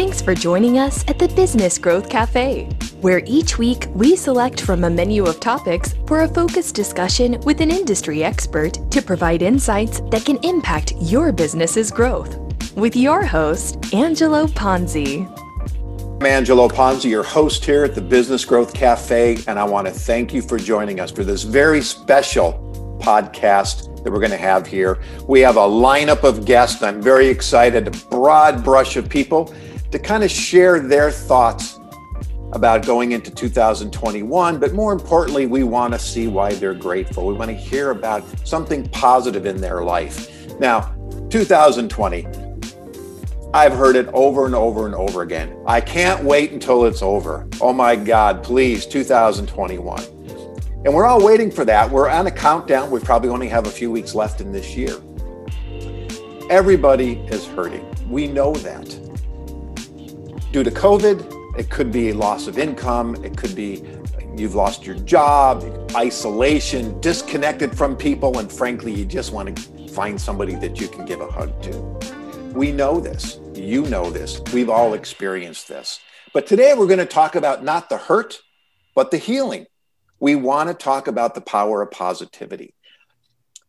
Thanks for joining us at the Business Growth Cafe, where each week we select from a menu of topics for a focused discussion with an industry expert to provide insights that can impact your business's growth. With your host, Angelo Ponzi. I'm Angelo Ponzi, your host here at the Business Growth Cafe, and I want to thank you for joining us for this very special podcast that we're going to have here. We have a lineup of guests. I'm very excited, a broad brush of people to kind of share their thoughts about going into 2021. But more importantly, we want to see why they're grateful. We want to hear about something positive in their life. Now, 2020, I've heard it over and over and over again. I can't wait until it's over. Oh my God, please, 2021. And we're all waiting for that. We're on a countdown. We probably only have a few weeks left in this year. Everybody is hurting. We know that. Due to COVID, it could be loss of income, it could be you've lost your job, isolation, disconnected from people, and frankly, you just want to find somebody that you can give a hug to. We know this. You know this. We've all experienced this. But today we're going to talk about not the hurt, but the healing we want to talk about the power of positivity.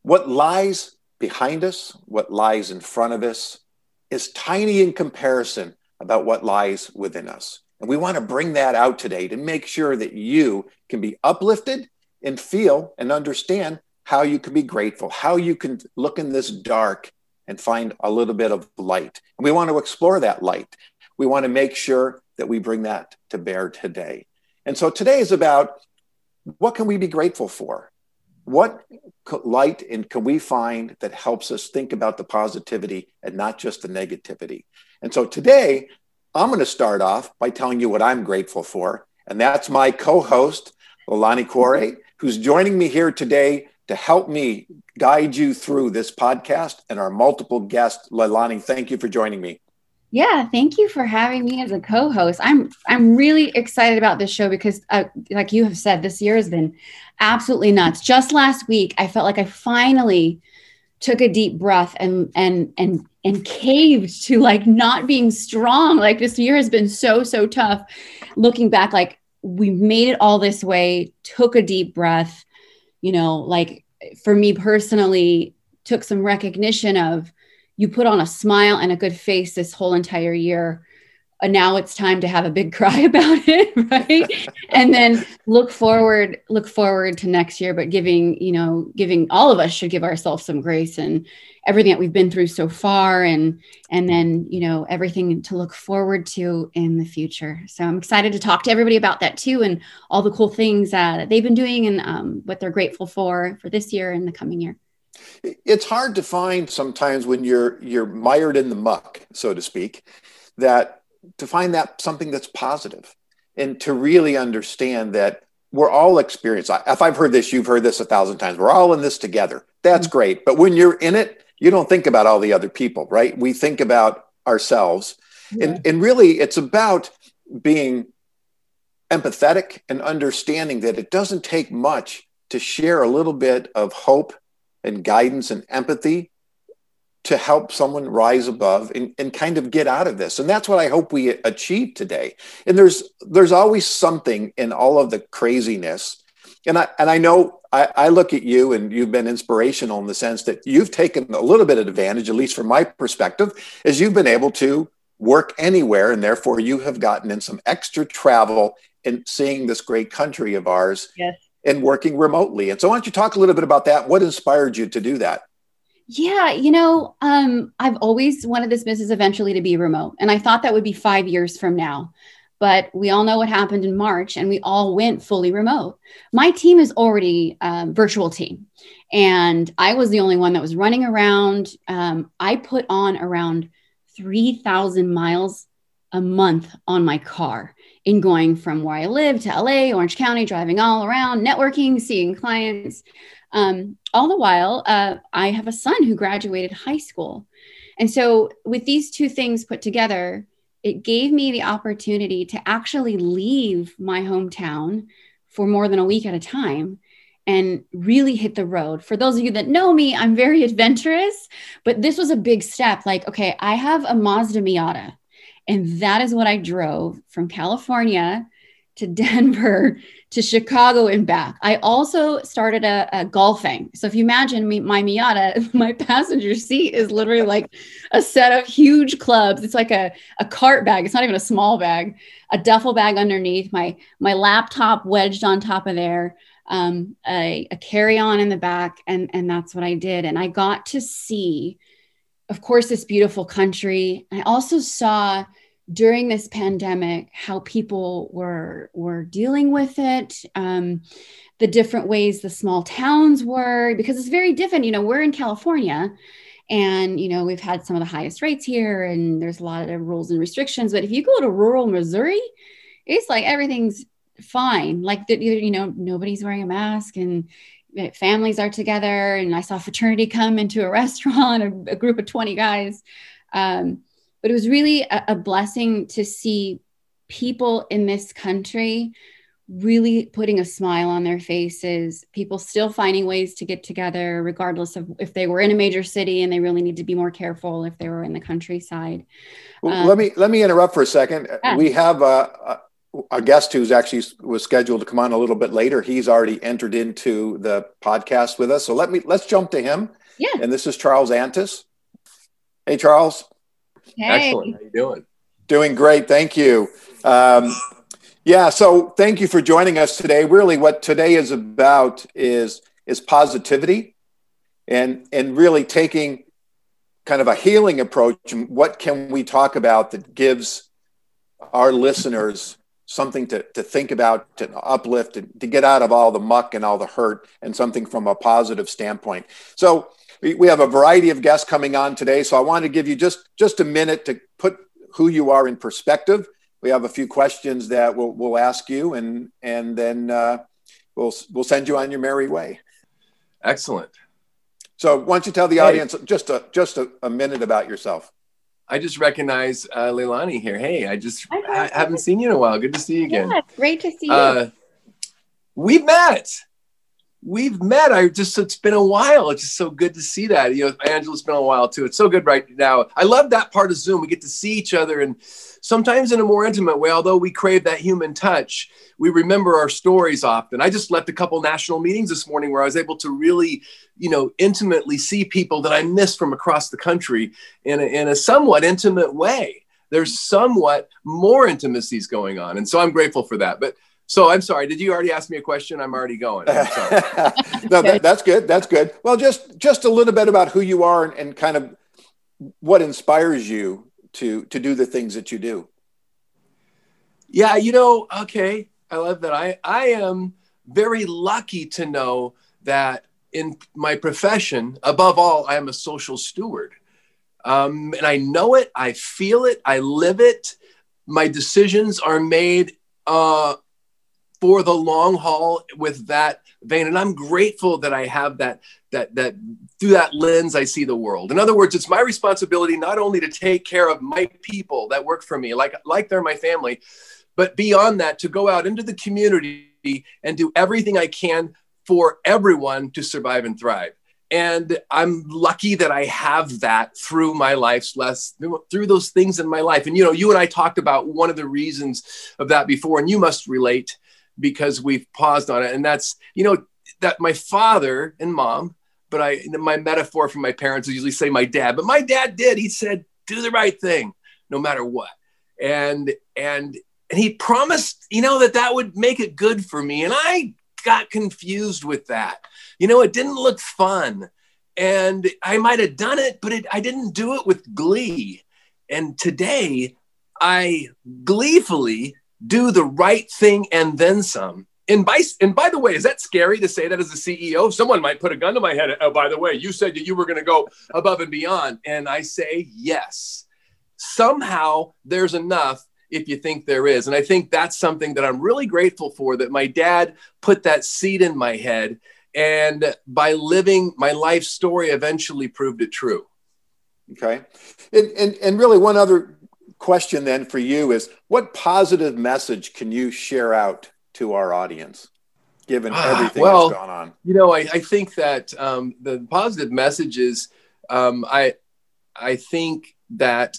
What lies behind us, what lies in front of us, is tiny in comparison about what lies within us. And we want to bring that out today to make sure that you can be uplifted and feel and understand how you can be grateful, how you can look in this dark and find a little bit of light. And we want to explore that light. We want to make sure that we bring that to bear today. And so today is about what can we be grateful for? What light and can we find that helps us think about the positivity and not just the negativity? And so today, I'm going to start off by telling you what I'm grateful for. And that's my co host, Leilani Corey, who's joining me here today to help me guide you through this podcast and our multiple guests. Leilani, thank you for joining me. Yeah, thank you for having me as a co-host. I'm I'm really excited about this show because, uh, like you have said, this year has been absolutely nuts. Just last week, I felt like I finally took a deep breath and and and and caved to like not being strong. Like this year has been so so tough. Looking back, like we made it all this way. Took a deep breath. You know, like for me personally, took some recognition of you put on a smile and a good face this whole entire year and now it's time to have a big cry about it right? And then look forward look forward to next year but giving you know giving all of us should give ourselves some grace and everything that we've been through so far and and then you know everything to look forward to in the future. So i'm excited to talk to everybody about that too and all the cool things uh, that they've been doing and um, what they're grateful for for this year and the coming year. It's hard to find sometimes when you're you're mired in the muck so to speak that to find that something that's positive and to really understand that we're all experienced. if i've heard this you've heard this a thousand times we're all in this together that's mm-hmm. great but when you're in it you don't think about all the other people right we think about ourselves yeah. and, and really it's about being empathetic and understanding that it doesn't take much to share a little bit of hope and guidance and empathy to help someone rise above and, and kind of get out of this and that's what i hope we achieve today and there's there's always something in all of the craziness and i and i know I, I look at you and you've been inspirational in the sense that you've taken a little bit of advantage at least from my perspective as you've been able to work anywhere and therefore you have gotten in some extra travel and seeing this great country of ours yes and working remotely. And so, why don't you talk a little bit about that? What inspired you to do that? Yeah, you know, um, I've always wanted this business eventually to be remote, and I thought that would be five years from now. But we all know what happened in March, and we all went fully remote. My team is already a virtual team, and I was the only one that was running around. Um, I put on around three thousand miles a month on my car in going from where I live to LA, Orange County, driving all around, networking, seeing clients. Um, all the while, uh, I have a son who graduated high school. And so, with these two things put together, it gave me the opportunity to actually leave my hometown for more than a week at a time and really hit the road. For those of you that know me, I'm very adventurous, but this was a big step. Like, okay, I have a Mazda Miata And that is what I drove from California to Denver to Chicago and back. I also started a, a golfing. So if you imagine me, my Miata, my passenger seat is literally like a set of huge clubs. It's like a, a cart bag. It's not even a small bag, a duffel bag underneath, my my laptop wedged on top of there, um, a, a carry-on in the back, and and that's what I did. And I got to see, of course, this beautiful country. I also saw during this pandemic how people were were dealing with it um, the different ways the small towns were because it's very different you know we're in california and you know we've had some of the highest rates here and there's a lot of rules and restrictions but if you go to rural missouri it's like everything's fine. Like the, you know nobody's wearing a mask and families are together and i saw fraternity come into a restaurant a, a group of 20 guys um, but it was really a, a blessing to see people in this country really putting a smile on their faces people still finding ways to get together regardless of if they were in a major city and they really need to be more careful if they were in the countryside. Well, um, let me let me interrupt for a second. Yeah. we have a, a guest who's actually was scheduled to come on a little bit later. He's already entered into the podcast with us. So let me let's jump to him. Yeah. And this is charles antis. Hey charles Hey. Excellent. How you doing? Doing great. Thank you. Um, yeah. So thank you for joining us today. Really, what today is about is is positivity, and and really taking kind of a healing approach. And what can we talk about that gives our listeners something to, to think about, to uplift, to, to get out of all the muck and all the hurt, and something from a positive standpoint. So we, we have a variety of guests coming on today. So I want to give you just, just a minute to put who you are in perspective. We have a few questions that we'll, we'll ask you and, and then uh, we'll, we'll send you on your merry way. Excellent. So why don't you tell the hey. audience just a, just a, a, minute about yourself? I just recognize uh, Leilani here. Hey, I just I haven't seen you in a while. Good to see you again. Yeah, great to see you. Uh, we've met we've met. I just it's been a while. It's just so good to see that. You know, Angelo's been a while too. It's so good right now. I love that part of Zoom. We get to see each other and sometimes in a more intimate way, although we crave that human touch, we remember our stories often. I just left a couple national meetings this morning where I was able to really, you know, intimately see people that I miss from across the country in a, in a somewhat intimate way. There's somewhat more intimacies going on. And so I'm grateful for that. But so I'm sorry. Did you already ask me a question? I'm already going. I'm no, that, that's good. That's good. Well, just just a little bit about who you are and, and kind of what inspires you to to do the things that you do. Yeah, you know, okay. I love that. I I am very lucky to know that in my profession, above all, I am a social steward. Um, and I know it, I feel it, I live it. My decisions are made uh, for the long haul with that vein. And i'm grateful that i have that that that through that lens i see the world. In other words it's my responsibility not only to take care of my people that work for me like like they're my family but beyond that to go out into the community and do everything i can for everyone to survive and thrive. And i'm lucky that i have that through my life's less through those things in my life. And you know you and i talked about one of the reasons of that before and you must relate because we've paused on it. And that's, you know, that my father and mom, but I, my metaphor for my parents is usually say my dad, but my dad did. He said, do the right thing no matter what. And, and, and he promised, you know, that that would make it good for me. And I got confused with that. You know, it didn't look fun. And I might have done it, but it, I didn't do it with glee. And today I gleefully do the right thing and then some. And by, and by the way, is that scary to say that as a CEO? Someone might put a gun to my head. Oh, by the way, you said that you were going to go above and beyond. And I say, yes. Somehow there's enough if you think there is. And I think that's something that I'm really grateful for that my dad put that seed in my head. And by living my life story, eventually proved it true. Okay. And, and, and really, one other question then for you is what positive message can you share out to our audience given ah, everything well, that's gone on you know i, I think that um, the positive message is um, i i think that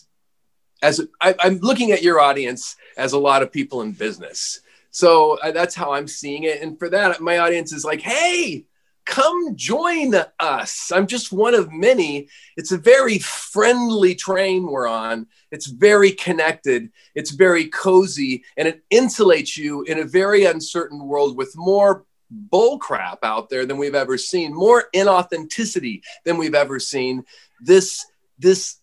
as I, I'm looking at your audience as a lot of people in business. So uh, that's how I'm seeing it. And for that, my audience is like, hey, come join us. I'm just one of many. It's a very friendly train we're on. It's very connected, it's very cozy, and it insulates you in a very uncertain world with more bullcrap out there than we've ever seen, more inauthenticity than we've ever seen. This, this,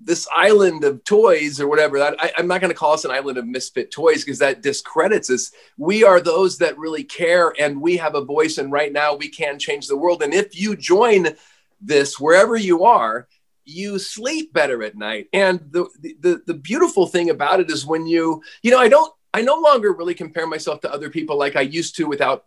this island of toys or whatever that I, am not going to call us an island of misfit toys because that discredits us we are those that really care and we have a voice and right now we can change the world and if you join this wherever you are you sleep better at night. And the, the, the beautiful thing about it is when you, you know, I don't, I no longer really compare myself to other people like I used to without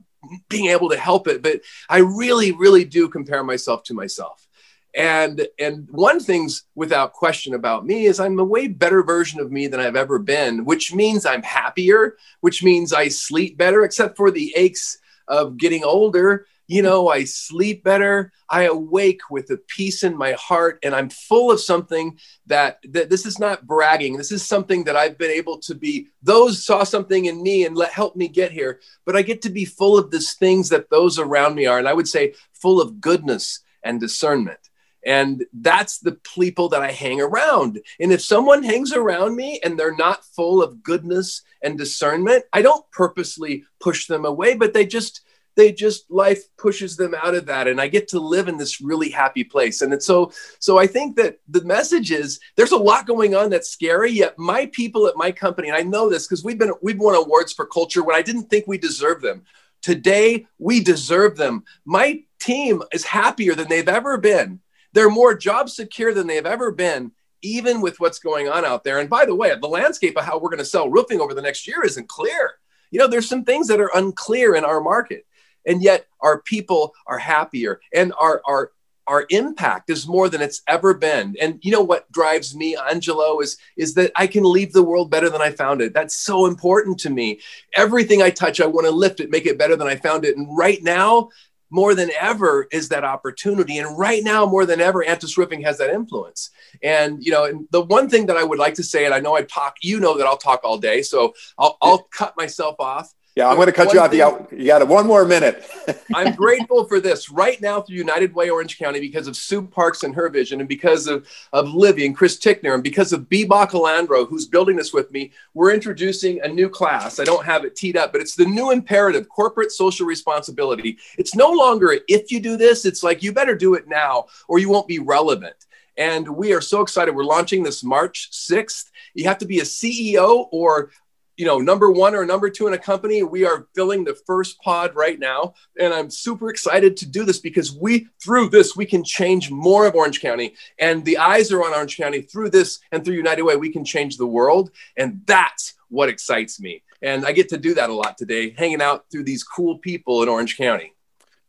being able to help it, but I really, really do compare myself to myself. And and one thing's without question about me is I'm a way better version of me than I've ever been, which means I'm happier, which means I sleep better, except for the aches of getting older you know, I sleep better. I awake with a peace in my heart, and I'm full of something that, that this is not bragging. This is something that I've been able to be. Those saw something in me and let help me get here. But I get to be full of these things that those around me are, and I would say full of goodness and discernment. And that's the people that I hang around. And if someone hangs around me and they're not full of goodness and discernment, I don't purposely push them away, but they just they just life pushes them out of that. And i get to live in this really happy place. And it's so so i think that the message is there's a lot going on that's scary yet my people at my company and i know this because we've been we've won awards for culture when i didn't think we deserved them. Today we deserve them. My team is happier than they've ever been they're more job secure than they've ever been even with what's going on out there. And by the way the landscape of how we're going to sell roofing over the next year isn't clear. You know there's some things that are unclear in our market and yet our people are happier and our our our impact is more than it's ever been. And you know what drives me angelo is is that i can leave the world better than i found it. That's so important to me. Everything i touch i want to lift it make it better than i found it. And right now more than ever is that opportunity. And right now more than ever antis roofing has that influence. And you know and the one thing that i would like to say and i know i talk you know that i'll talk all day so i'll, I'll cut myself off yeah, I'm going to cut you off. You got, you got one more minute. I'm grateful for this right now through United Way Orange County because of Sue Parks and her vision, and because of, of Livy and Chris Tickner, and because of B. Bacalandro, who's building this with me. We're introducing a new class. I don't have it teed up, but it's the new imperative corporate social responsibility. It's no longer if you do this, it's like you better do it now or you won't be relevant. And we are so excited. We're launching this March 6th. You have to be a CEO or you know, number one or number two in a company. We are filling the first pod right now. And I'm super excited to do this because we, through this, we can change more of Orange County. And the eyes are on Orange County. Through this and through United Way, we can change the world. And that's what excites me. And I get to do that a lot today, hanging out through these cool people in Orange County.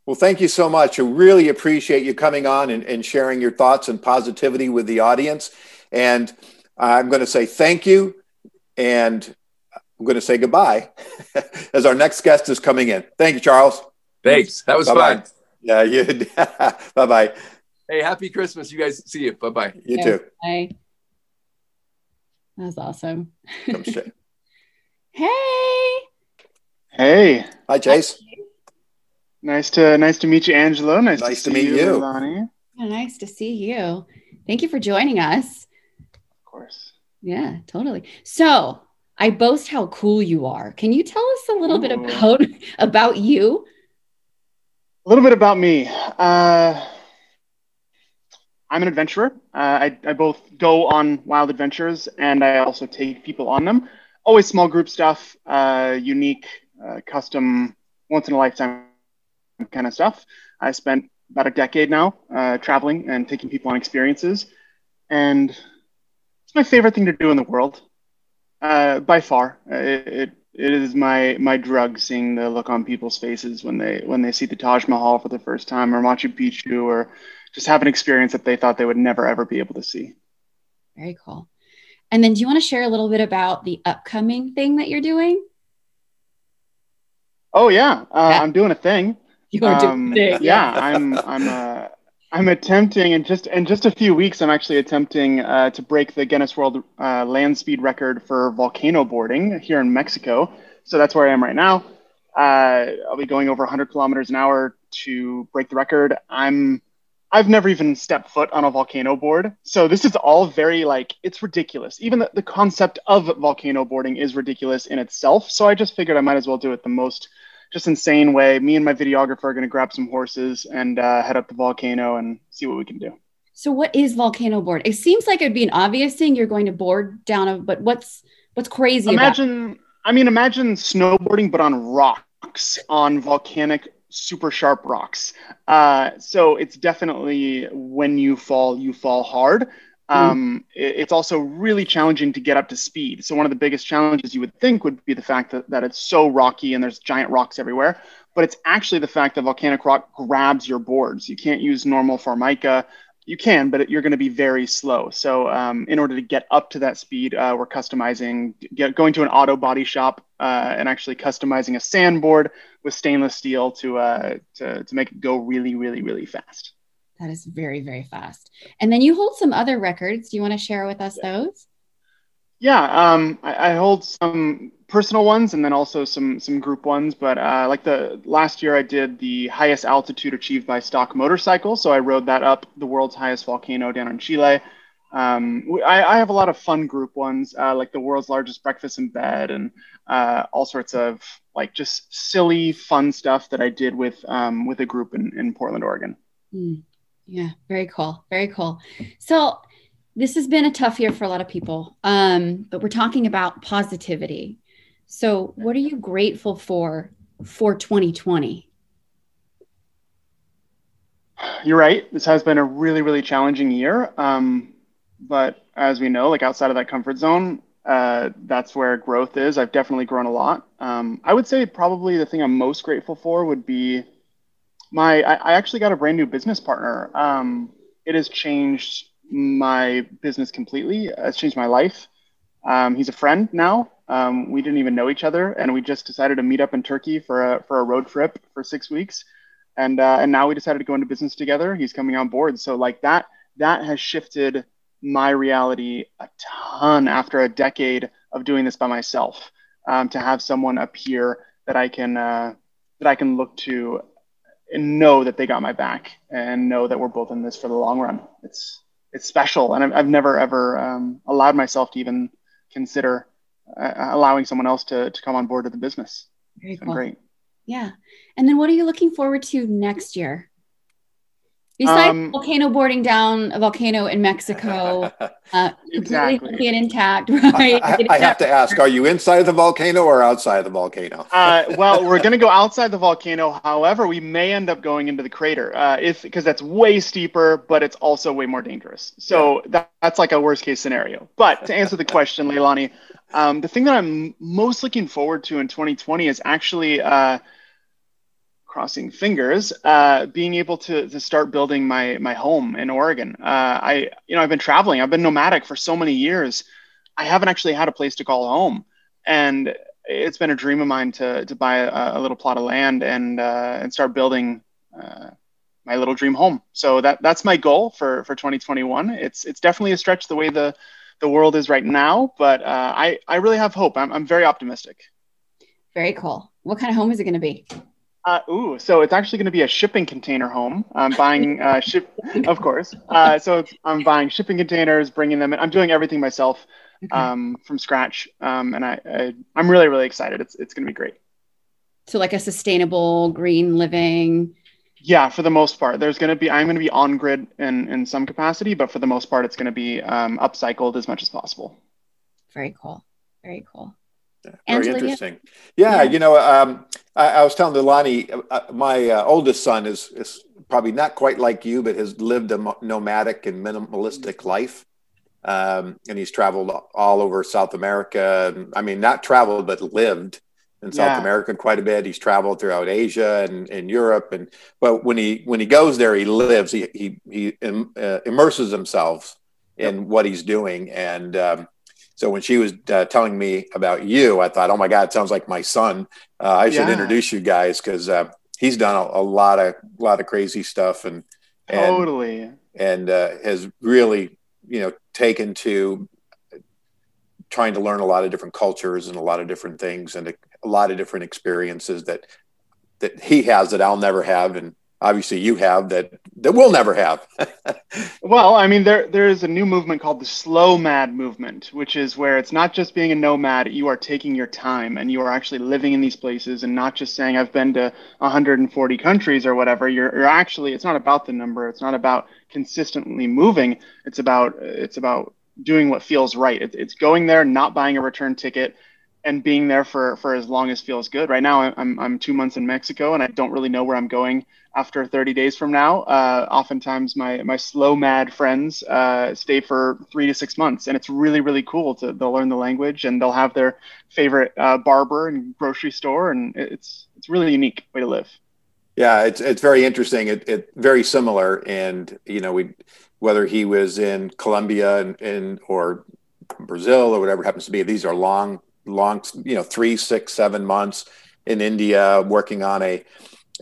Well, thank you so much. I really appreciate you coming on and, and sharing your thoughts and positivity with the audience. And I'm going to say thank you. And I'm going to say goodbye as our next guest is coming in. Thank you, Charles. Thanks. That was Bye-bye. fun. Yeah, you. bye bye. Hey, happy Christmas. You guys see you. Bye bye. You yeah, too. Bye. That was awesome. hey. Hey. Hi, Chase. Nice to nice to meet you, Angelo. Nice, nice to, to meet you, you. Lonnie. Yeah, nice to see you. Thank you for joining us. Of course. Yeah, totally. So I boast how cool you are. Can you tell us a little Ooh. bit about about you? A little bit about me. Uh, I'm an adventurer. Uh, I, I both go on wild adventures and I also take people on them. Always small group stuff, uh, unique, uh, custom, once in a lifetime kind of stuff. I spent about a decade now uh, traveling and taking people on experiences, and it's my favorite thing to do in the world. Uh, by far, uh, it, it, it is my my drug seeing the look on people's faces when they when they see the Taj Mahal for the first time or Machu Picchu or just have an experience that they thought they would never ever be able to see. Very cool. And then, do you want to share a little bit about the upcoming thing that you're doing? Oh yeah, uh, yeah. I'm doing a thing. You are um, doing Yeah, I'm I'm uh, I'm attempting in just in just a few weeks. I'm actually attempting uh, to break the Guinness World uh, Land Speed Record for volcano boarding here in Mexico. So that's where I am right now. Uh, I'll be going over 100 kilometers an hour to break the record. I'm I've never even stepped foot on a volcano board, so this is all very like it's ridiculous. Even the, the concept of volcano boarding is ridiculous in itself. So I just figured I might as well do it the most just insane way. Me and my videographer are going to grab some horses and uh, head up the volcano and see what we can do. So, what is volcano board? It seems like it'd be an obvious thing. You're going to board down a, but what's what's crazy? Imagine, I mean, imagine snowboarding but on rocks, on volcanic, super sharp rocks. Uh, so it's definitely when you fall, you fall hard. Mm-hmm. Um, it, it's also really challenging to get up to speed. So one of the biggest challenges you would think would be the fact that, that it's so rocky and there's giant rocks everywhere. But it's actually the fact that volcanic rock grabs your boards. You can't use normal formica. You can, but you're going to be very slow. So um, in order to get up to that speed, uh, we're customizing, get, going to an auto body shop uh, and actually customizing a sandboard with stainless steel to, uh, to, to make it go really, really, really fast. That is very, very fast. And then you hold some other records. Do you want to share with us those? Yeah, um, I, I, hold some personal ones and then also some some group ones. But uh, like the last year, I did the highest altitude achieved by stock motorcycle. So I rode that up the world's highest volcano down in Chile. Um, I, I, have a lot of fun group ones, uh, like the world's largest breakfast in bed, and uh, all sorts of like just silly, fun stuff that I did with um, with a group in, in Portland, Oregon. Mm. Yeah, very cool. Very cool. So this has been a tough year for a lot of people. Um, but we're talking about positivity. So what are you grateful for for 2020? You're right. This has been a really, really challenging year. Um, but as we know, like outside of that comfort zone, uh, that's where growth is. I've definitely grown a lot. Um, I would say probably the thing I'm most grateful for would be my I, I, actually got a brand new business partner. Um, it has changed my business completely. It's changed my life. Um, he's a friend now. Um, we didn't even know each other, and we just decided to meet up in Turkey for a for a road trip for six weeks, and uh, and now we decided to go into business together. He's coming on board, so like that that has shifted my reality a ton after a decade of doing this by myself. Um, to have someone up here that I can uh, that I can look to and know that they got my back and know that we're both in this for the long run. It's it's special, and I've, I've never ever um, allowed myself to even consider uh, allowing someone else to to come on board to the business. Very cool. Great. Yeah, and then what are you looking forward to next year? Besides um, volcano boarding down a volcano in Mexico, uh, exactly. completely and intact, right? I, I, I have to ask: Are you inside the volcano or outside the volcano? uh, well, we're going to go outside the volcano. However, we may end up going into the crater, uh, if because that's way steeper, but it's also way more dangerous. So yeah. that, that's like a worst case scenario. But to answer the question, Leilani, um, the thing that I'm most looking forward to in 2020 is actually uh, crossing fingers, uh, being able to, to start building my, my home in Oregon. Uh, I, you know, I've been traveling, I've been nomadic for so many years. I haven't actually had a place to call home. And it's been a dream of mine to, to buy a, a little plot of land and, uh, and start building uh, my little dream home. So that, that's my goal for, for 2021. It's, it's definitely a stretch the way the, the world is right now, but uh, I, I really have hope. I'm, I'm very optimistic. Very cool. What kind of home is it going to be? Uh, ooh, so it's actually going to be a shipping container home. I'm buying uh, ship, of course. Uh, so I'm buying shipping containers, bringing them in. I'm doing everything myself um, from scratch, um, and I, I am really really excited. It's it's going to be great. So like a sustainable green living. Yeah, for the most part, there's going to be I'm going to be on grid in in some capacity, but for the most part, it's going to be um, upcycled as much as possible. Very cool. Very cool. Yeah, very interesting. Yeah, yeah, you know, um, I, I, was telling Leilani, uh, uh, my uh, oldest son is is probably not quite like you, but has lived a nomadic and minimalistic life, um, and he's traveled all over South America. I mean, not traveled, but lived in South yeah. America quite a bit. He's traveled throughout Asia and, and Europe, and but when he when he goes there, he lives. He he he uh, immerses himself in what he's doing, and um, so when she was uh, telling me about you, I thought, oh my God, it sounds like my son. Uh, I should yeah. introduce you guys because uh, he's done a, a, lot of lot of crazy stuff and and, totally and uh, has really you know taken to trying to learn a lot of different cultures and a lot of different things and a, a lot of different experiences that that he has that I'll never have and obviously you have that that we'll never have. well, I mean, there there is a new movement called the slow mad movement, which is where it's not just being a nomad, you are taking your time and you are actually living in these places and not just saying I've been to 140 countries or whatever. You're you're actually it's not about the number, it's not about consistently moving. It's about it's about doing what feels right. It, it's going there, not buying a return ticket, and being there for for as long as feels good. Right now, I'm I'm two months in Mexico, and I don't really know where I'm going after 30 days from now. Uh, oftentimes, my my slow mad friends uh, stay for three to six months, and it's really really cool. To they'll learn the language, and they'll have their favorite uh, barber and grocery store, and it's it's really unique way to live. Yeah, it's it's very interesting. It, it very similar, and you know we whether he was in Colombia and, and or Brazil or whatever happens to be. These are long, long, you know, three, six, seven months in India working on a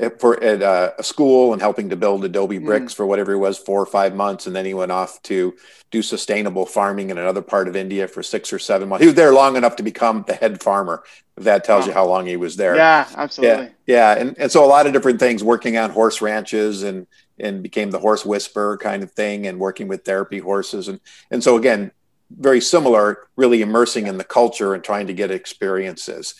for at a, a school and helping to build Adobe hmm. bricks mm. for whatever it was, four or five months, and then he went off to do sustainable farming in another part of India for six or seven months. He was there long enough to become the head farmer. If that tells wow. you how long he was there. Yeah, absolutely. Yeah, yeah. And, and so a lot of different things, working on horse ranches and and became the horse whisperer kind of thing, and working with therapy horses, and and so again, very similar, really immersing in the culture and trying to get experiences.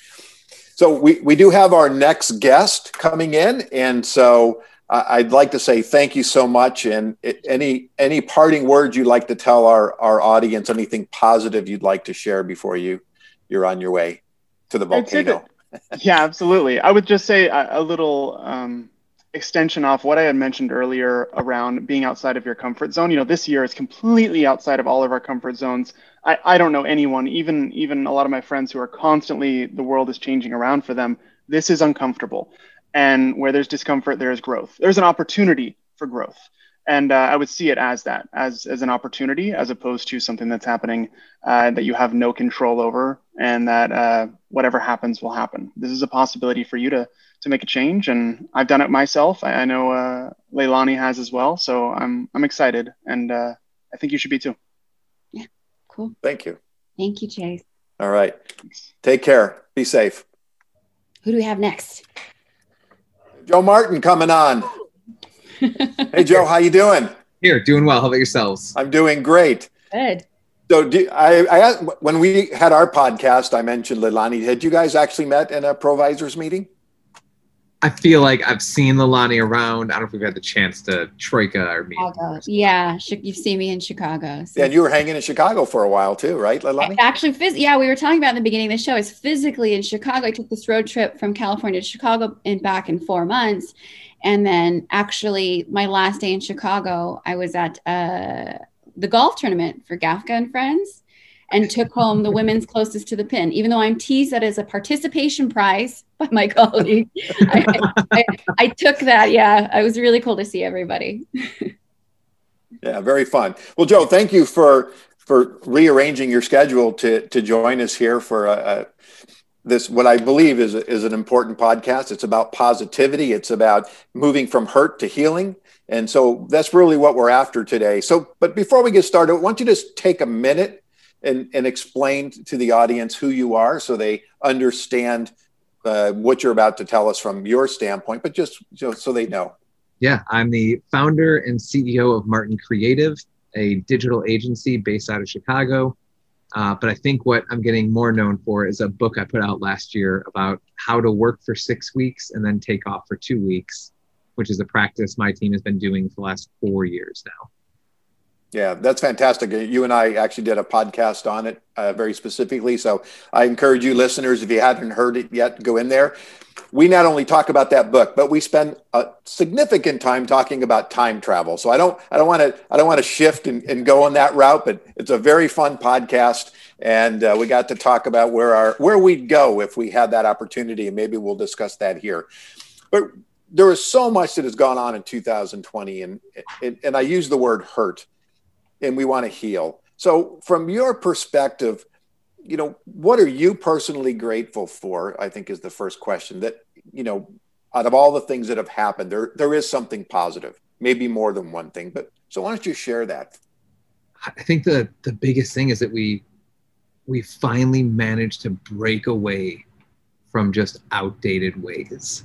So we, we do have our next guest coming in. And so I'd like to say thank you so much. And any any parting words you'd like to tell our, our audience, anything positive you'd like to share before you you're on your way to the volcano. yeah, absolutely. I would just say a, a little um, extension off what I had mentioned earlier around being outside of your comfort zone. You know, this year is completely outside of all of our comfort zones. I, I don't know anyone, even even a lot of my friends who are constantly the world is changing around for them. This is uncomfortable. And where there's discomfort, there is growth. There's an opportunity for growth. And uh, I would see it as that, as, as an opportunity, as opposed to something that's happening uh, that you have no control over, and that uh, whatever happens will happen. This is a possibility for you to to make a change, and I've done it myself. I, I know uh, Leilani has as well, so I'm I'm excited, and uh, I think you should be too. Yeah, cool. Thank you. Thank you, Chase. All right. Take care. Be safe. Who do we have next? Joe Martin coming on. hey, Joe, how you doing? Here, doing well. How about yourselves? I'm doing great. Good. So, do, I, I asked, when we had our podcast, I mentioned Leilani. Had you guys actually met in a provisors meeting? I feel like I've seen Leilani around. I don't know if we've had the chance to troika or meet. Chicago. Yeah, you've seen me in Chicago. So. Yeah, and you were hanging in Chicago for a while too, right, Leilani? Actually, phys- yeah, we were talking about in the beginning of the show. Is physically in Chicago. I took this road trip from California to Chicago and back in four months, and then actually my last day in Chicago, I was at uh, the golf tournament for Gafka and Friends and took home the women's closest to the pin. Even though I'm teased that as a participation prize by my colleague, I, I, I, took that. Yeah, it was really cool to see everybody. yeah, very fun. Well, Joe, thank you for for rearranging your schedule to to join us here for a, a this what I believe is is an important podcast. It's about positivity. It's about moving from hurt to healing. And so that's really what we're after today. So, but before we get started, I want you to just take a minute and, and explain to the audience who you are so they understand uh, what you're about to tell us from your standpoint, but just so they know. Yeah, I'm the founder and CEO of Martin Creative, a digital agency based out of Chicago. Uh, but I think what I'm getting more known for is a book I put out last year about how to work for six weeks and then take off for two weeks, which is a practice my team has been doing for the last four years now. Yeah, that's fantastic. You and I actually did a podcast on it uh, very specifically. So I encourage you listeners, if you hadn't heard it yet, go in there. We not only talk about that book, but we spend a significant time talking about time travel. So I don't, I don't want to, I don't want to shift and, and, go on that route, but it's a very fun podcast, and uh, we got to talk about where our, where we'd go if we had that opportunity, and maybe we'll discuss that here. But there is so much that has gone on in 2020, and and, and I use the word hurt and we want to heal. So, from your perspective, you know, what are you personally grateful for? I think is the first question. That you know, out of all the things that have happened, there there is something positive. maybe more than one thing. But so why don't you share that? I think the the biggest thing is that we we finally managed to break away from just outdated ways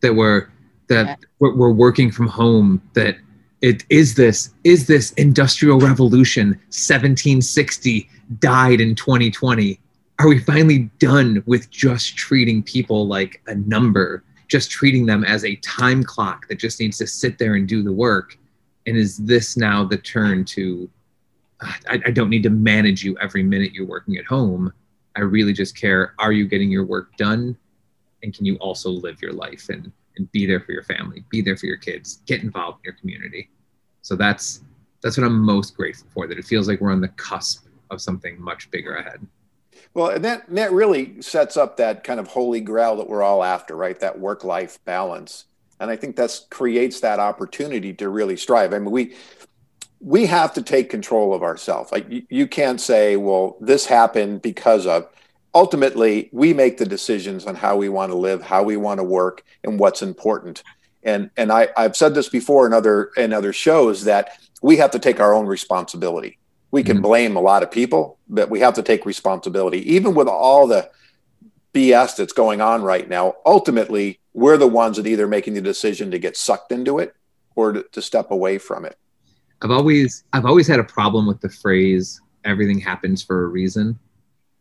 that we're that yeah. we're, we're working from home that it is this is this industrial revolution 1760 died in 2020 are we finally done with just treating people like a number just treating them as a time clock that just needs to sit there and do the work? And is this now the turn to ah, I, I don't need to manage you every minute you're working at home. I really just care are you getting your work done? And can you also live your life? And and be there for your family be there for your kids get involved in your community. So that's that's what i'm most grateful for that it feels like we're on the cusp of something much bigger ahead. Well and that that really sets up that kind of holy grail that we're all after right? That work life balance. And i think that's creates that opportunity to really strive. I mean we we have to take control of ourselves. Like you, you can't say well this happened because of ultimately we make the decisions on how we want to live how we want to work and what's important. And and I, i've said this before in other in other shows that we have to take our own responsibility. We can mm-hmm. blame a lot of people but we have to take responsibility. Even with all the bs that's going on right now ultimately we're the ones that either making the decision to get sucked into it or to, to step away from it. I've always i've always had a problem with the phrase everything happens for a reason.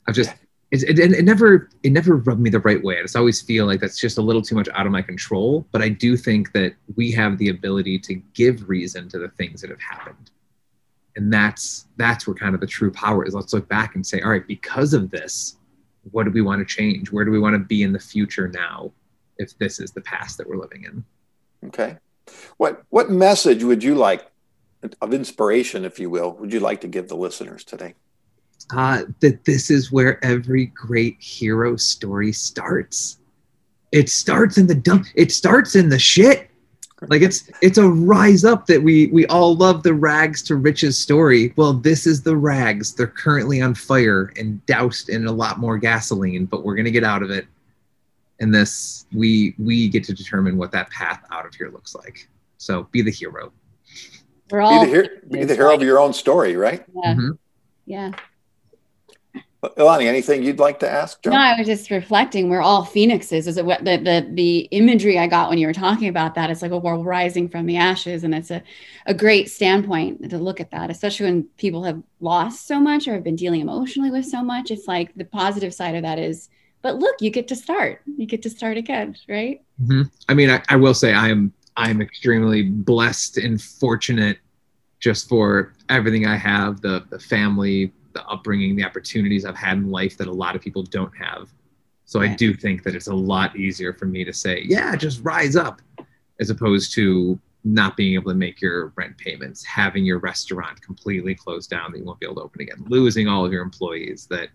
I've just it, it, it, never it never rubbed me the right way. I just always feel like that's just a little too much out of my control. But I do think that we have the ability to give reason to the things that have happened, and that's that's where kind of the true power is. Let's look back and say, all right, because of this, what do we want to change? Where do we want to be in the future now? If this is the past that we're living in. Okay, what what message would you like of inspiration, if you will, would you like to give the listeners today? Uh, that this is where every great hero story starts. It starts in the dump. It starts in the shit. Like it's it's a rise up that we we all love the rags to riches story. Well, this is the rags. They're currently on fire and doused in a lot more gasoline, but we're gonna get out of it. And this we we get to determine what that path out of here looks like. So be the hero. We're all be the, hero, be the hero of your own story, right? Yeah. Mm-hmm. Yeah. Leilani, anything you'd like to ask? John? No, I was just reflecting. We're all phoenixes. Is it what the, the the imagery I got when you were talking about that? It's like well, we're rising from the ashes, and it's a a great standpoint to look at that, especially when people have lost so much or have been dealing emotionally with so much. It's like the positive side of that is, but look, you get to start. You get to start again, right? Mm-hmm. I mean, I, I will say I am I'm extremely blessed and fortunate just for everything I have, the the family, the upbringing, the opportunities I've had in life that a lot of people don't have. So I do think that it's a lot easier for me to say, yeah, just rise up, as opposed to not being able to make your rent payments, having your restaurant completely closed down that you won't be able to open again, losing all of your employees. That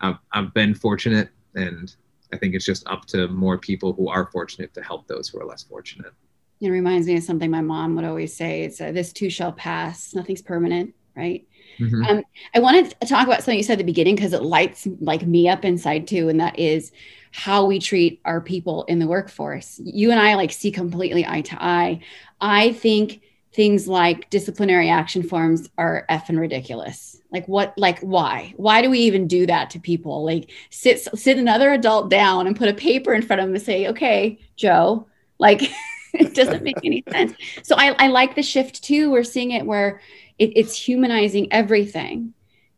I've, I've been fortunate, and I think it's just up to more people who are fortunate to help those who are less fortunate. It reminds me of something my mom would always say: "It's uh, this too shall pass. Nothing's permanent." Right? Mm-hmm. Um, I want to talk about something you said at the beginning because it lights like me up inside too, and that is how we treat our people in the workforce. You and I like see completely eye to eye. I think things like disciplinary action forms are effing ridiculous. Like what? Like why? Why do we even do that to people? Like sit sit another adult down and put a paper in front of them and say, "Okay, Joe." Like it doesn't make any sense. So I, I like the shift too. We're seeing it where it, it's humanizing everything.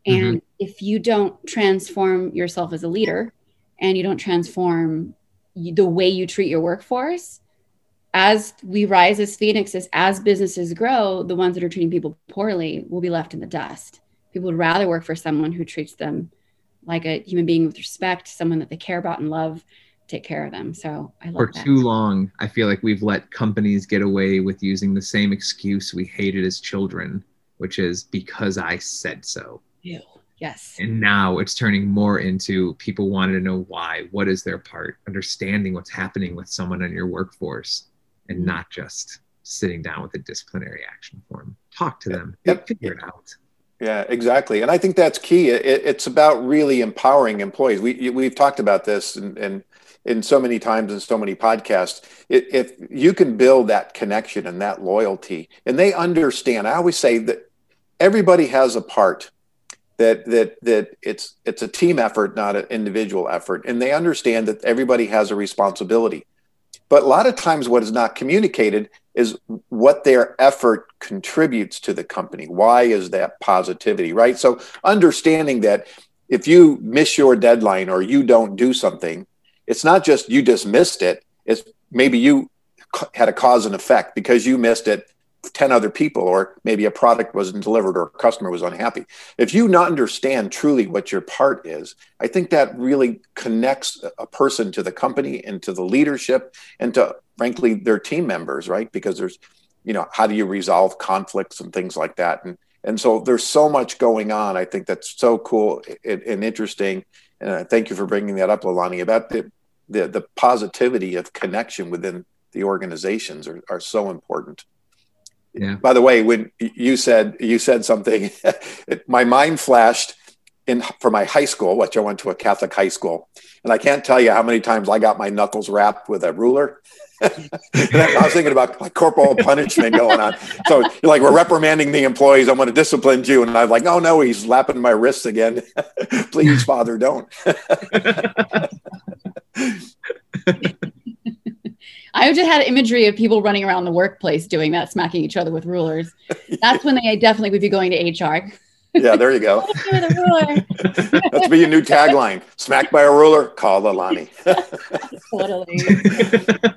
Mm-hmm. And mm-hmm. if you don't transform yourself as a leader and you don't transform the way you treat your workforce, as we rise as phoenixes, as businesses grow, the ones that are treating people poorly will be left in the dust. People would rather work for someone who treats them like a human being with respect, someone that they care about and love, take care of them. So I love For that. too long, I feel like we've let companies get away with using the same excuse we hated as children which is because I said so. Ew. Yes. And now it's turning more into people wanting to know why, what is their part, understanding what's happening with someone in your workforce, and mm-hmm. not just sitting down with a disciplinary action form. Talk to them, yep. figure it out. Yeah, exactly. And I think that's key. It, it's about really empowering employees. We, we've talked about this and, and in so many times in so many podcasts, if you can build that connection and that loyalty, and they understand, I always say that everybody has a part. That that that it's it's a team effort, not an individual effort, and they understand that everybody has a responsibility. But a lot of times, what is not communicated is what their effort contributes to the company. Why is that positivity, right? So, understanding that if you miss your deadline or you don't do something, it's not just you just missed it, it's maybe you had a cause and effect because you missed it 10 other people or maybe a product wasn't delivered or a customer was unhappy. If you not understand truly what your part is i think that really connects a person to the company and to the leadership and to frankly their team members right? Because there's you know how do you resolve conflicts and things like that? And and so there's so much going on i think that's so cool and, and interesting. And thank you for bringing that up Leilani about the, the the positivity of connection within the organizations are, are so important yeah. By the way, when you said you said something, my mind flashed in for my high school, which I went to a Catholic high school, and I can't tell you how many times I got my knuckles wrapped with a ruler. I was thinking about like corporal punishment going on. So you're like, we're reprimanding the employees. I'm going to discipline you. And I'm like, oh no, he's lapping my wrists again. Please, Father, don't. I just had imagery of people running around the workplace doing that, smacking each other with rulers. That's when they definitely would be going to HR. Yeah, there you go. That's be a new tagline. Smacked by a ruler, call Leilani. totally.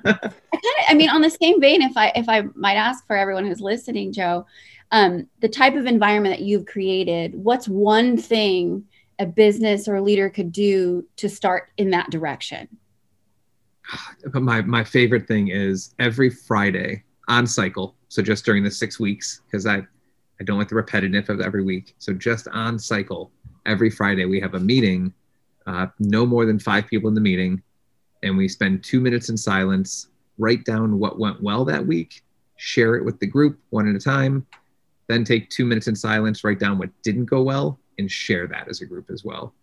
I, I mean, on the same vein, if I if I might ask for everyone who's listening, Joe, um, the type of environment that you've created, what's one thing a business or a leader could do to start in that direction? but my my favorite thing is every Friday on cycle. So just during the six weeks, because I I don't like the repetitive of every week. So just on cycle, every Friday we have a meeting, uh, no more than five people in the meeting, and we spend two minutes in silence, write down what went well that week, share it with the group one at a time, then take two minutes in silence, write down what didn't go well, and share that as a group as well.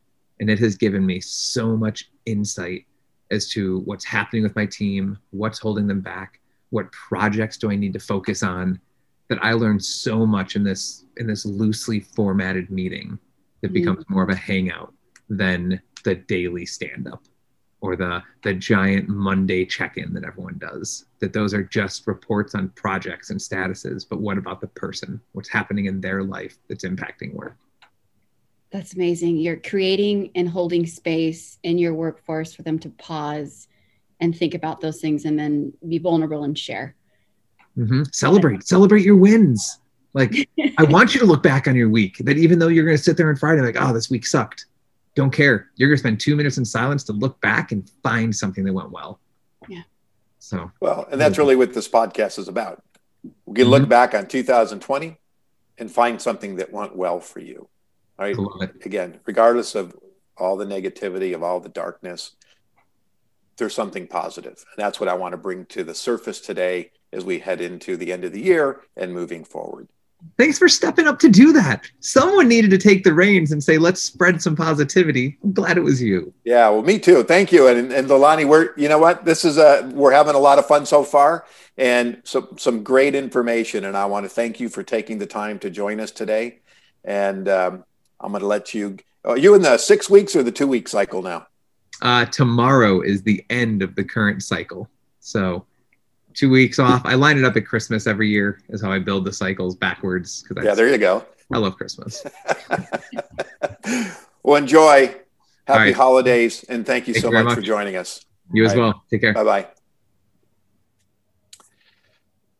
And it has given me so much insight as to what's happening with my team, what's holding them back, what projects do I need to focus on. That I learned so much in this in this loosely formatted meeting that mm-hmm. becomes more of a hangout than the daily stand up or the the giant Monday check-in that everyone does. That those are just reports on projects and statuses, but what about the person? What's happening in their life that's impacting work? That's amazing. You're creating and holding space in your workforce for them to pause and think about those things and then be vulnerable and share. Mm-hmm. Celebrate, celebrate your wins. Like, I want you to look back on your week that even though you're going to sit there on Friday, like, oh, this week sucked. Don't care. You're going to spend two minutes in silence to look back and find something that went well. Yeah. So, well, and that's really what this podcast is about. We can mm-hmm. look back on 2020 and find something that went well for you. Right. Again, regardless of all the negativity, of all the darkness, there's something positive. And that's what I want to bring to the surface today as we head into the end of the year and moving forward. Thanks for stepping up to do that. Someone needed to take the reins and say, let's spread some positivity. I'm glad it was you. Yeah, well, me too. Thank you. And, and Leilani, we're, you know what? This is a, we're having a lot of fun so far and some, some great information. And I want to thank you for taking the time to join us today. And um, I'm going to let you. Are you in the six weeks or the two week cycle now? Uh, tomorrow is the end of the current cycle. So two weeks off. I line it up at Christmas every year is how I build the cycles backwards. Yeah, there you go. I love Christmas. well, enjoy. Happy right. holidays. And thank you thank so you much, much, for joining us. You as well. Take care. Bye bye.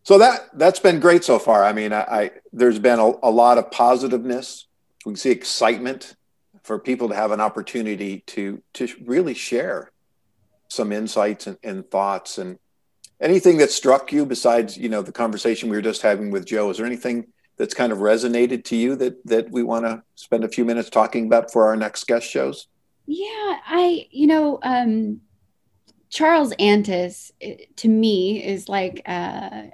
So that that's been great so far. I mean, I, I there's been a, a lot of positiveness we can see excitement for people to have an opportunity to to really share some insights and, and, thoughts. And anything that struck you besides you know the conversation we were just having with joe is there anything that's kind of resonated to you that that we want to spend a few minutes talking about for our next guest shows? Yeah i you know um charles antis to me is like uh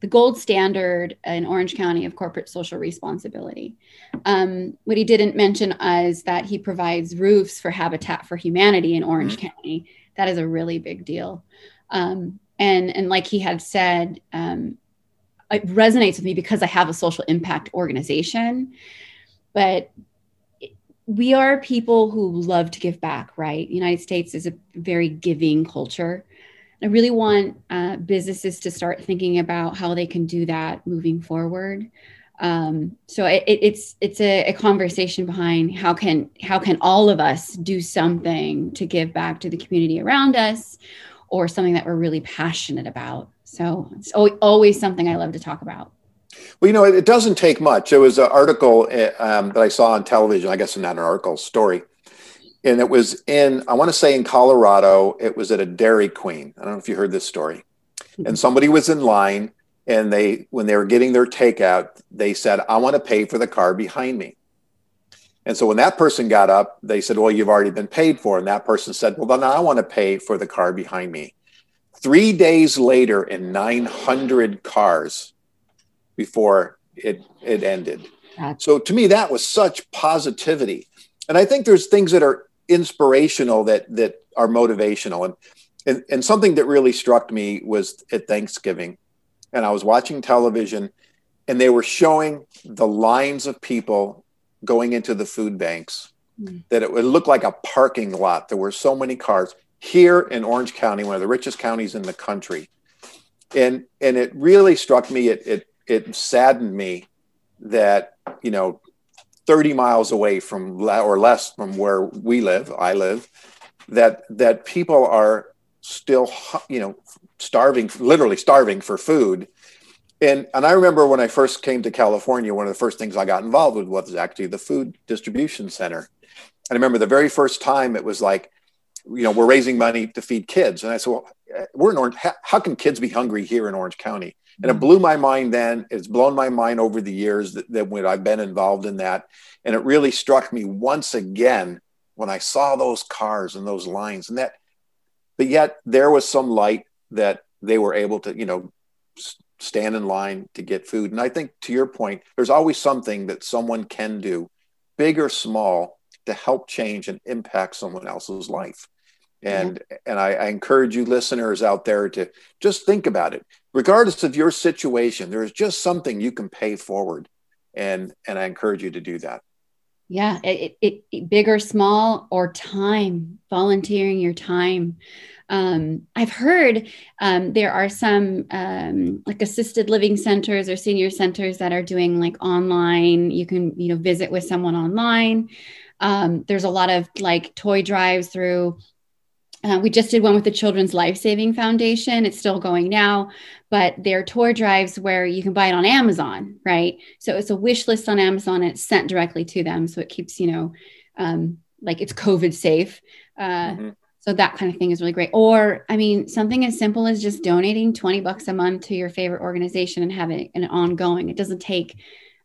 the gold standard in Orange County of corporate social responsibility. Um, what he didn't mention is that he provides roofs for Habitat for Humanity in Orange mm-hmm. County. That is a really big deal. Um, and and like he had said, um, it resonates with me because I have a social impact organization. But we are people who love to give back, right? The United States is a very giving culture. I really want uh, businesses to start thinking about how they can do that moving forward. Um, so it, it's it's a, a, conversation behind how can how can all of us do something to give back to the community around us, or something that we're really passionate about. So it's always something I love to talk about. Well, you know, it, it doesn't take much. It was an article eh, um, that I saw on television. I guess not an article, story and it was in i want to say in colorado it was at a dairy queen. I don't know if you heard this story. And mm-hmm. somebody was in line and they when they were getting their takeout they said i want to pay for the car behind me. And so when that person got up they said well you've already been paid for. And that person said well then i want to pay for the car behind me. Three days later in 900 cars before it it ended. So to me that was such positivity. And i think there's things that are inspirational that that are motivational. And, and and something that really struck me was at thanksgiving and i was watching television and they were showing the lines of people going into the food banks mm. that it would look like a parking lot. There were so many cars here in orange county one of the richest counties in the country. And and it really struck me it it, it saddened me that you know 30 miles away from or less from where we live i live that that people are still you know starving literally starving for food. And and i remember when i first came to california one of the first things i got involved with was actually the food distribution center. And i remember the very first time it was like you know we're raising money to feed kids. And i said well eh, we're in orange how, how can kids be hungry here in orange county and it mm. blew my mind then. It's blown my mind over the years that, that when I've been involved in that. And it really struck me once again when I saw those cars and those lines and that, but yet there was some light that they were able to, you know, stand in line to get food. And I think to your point, there's always something that someone can do, big or small, to help change and impact someone else's life. And mm-hmm. and I, I encourage you listeners out there to just think about it regardless of your situation, there is just something you can pay forward. And, and I encourage you to do that. Yeah, it, it, it big or small or time, volunteering your time. Um, I've heard um, there are some um, like assisted living centers or senior centers that are doing like online. You can you know visit with someone online. Um, there's a lot of like toy drives through uh, we just did one with the Children's Life Saving Foundation. It's still going now, but they're tour drives where you can buy it on Amazon, right? So it's a wish list on Amazon and it's sent directly to them. So it keeps, you know, um, like it's COVID safe. Uh, mm-hmm. So that kind of thing is really great. Or, I mean, something as simple as just donating 20 bucks a month to your favorite organization and having an ongoing. It doesn't take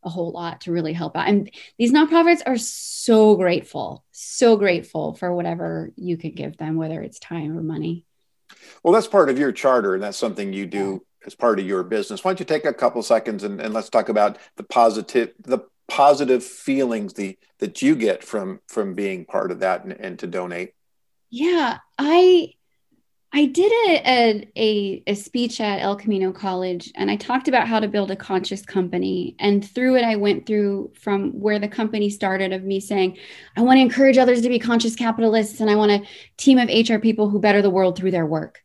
a whole lot to really help out. And these nonprofits are so grateful, so grateful for whatever you could give them, whether it's time or money. Well, that's part of your charter, and that's something you do as part of your business. Why don't you take a couple seconds and, and let's talk about the positive the positive feelings the that you get from from being part of that and, and to donate. Yeah, I I did a, a, a, speech at El Camino College and I talked about how to build a conscious company. And through it, I went through from where the company started of me saying, I want to encourage others to be conscious capitalists and I want a team of HR people who better the world through their work.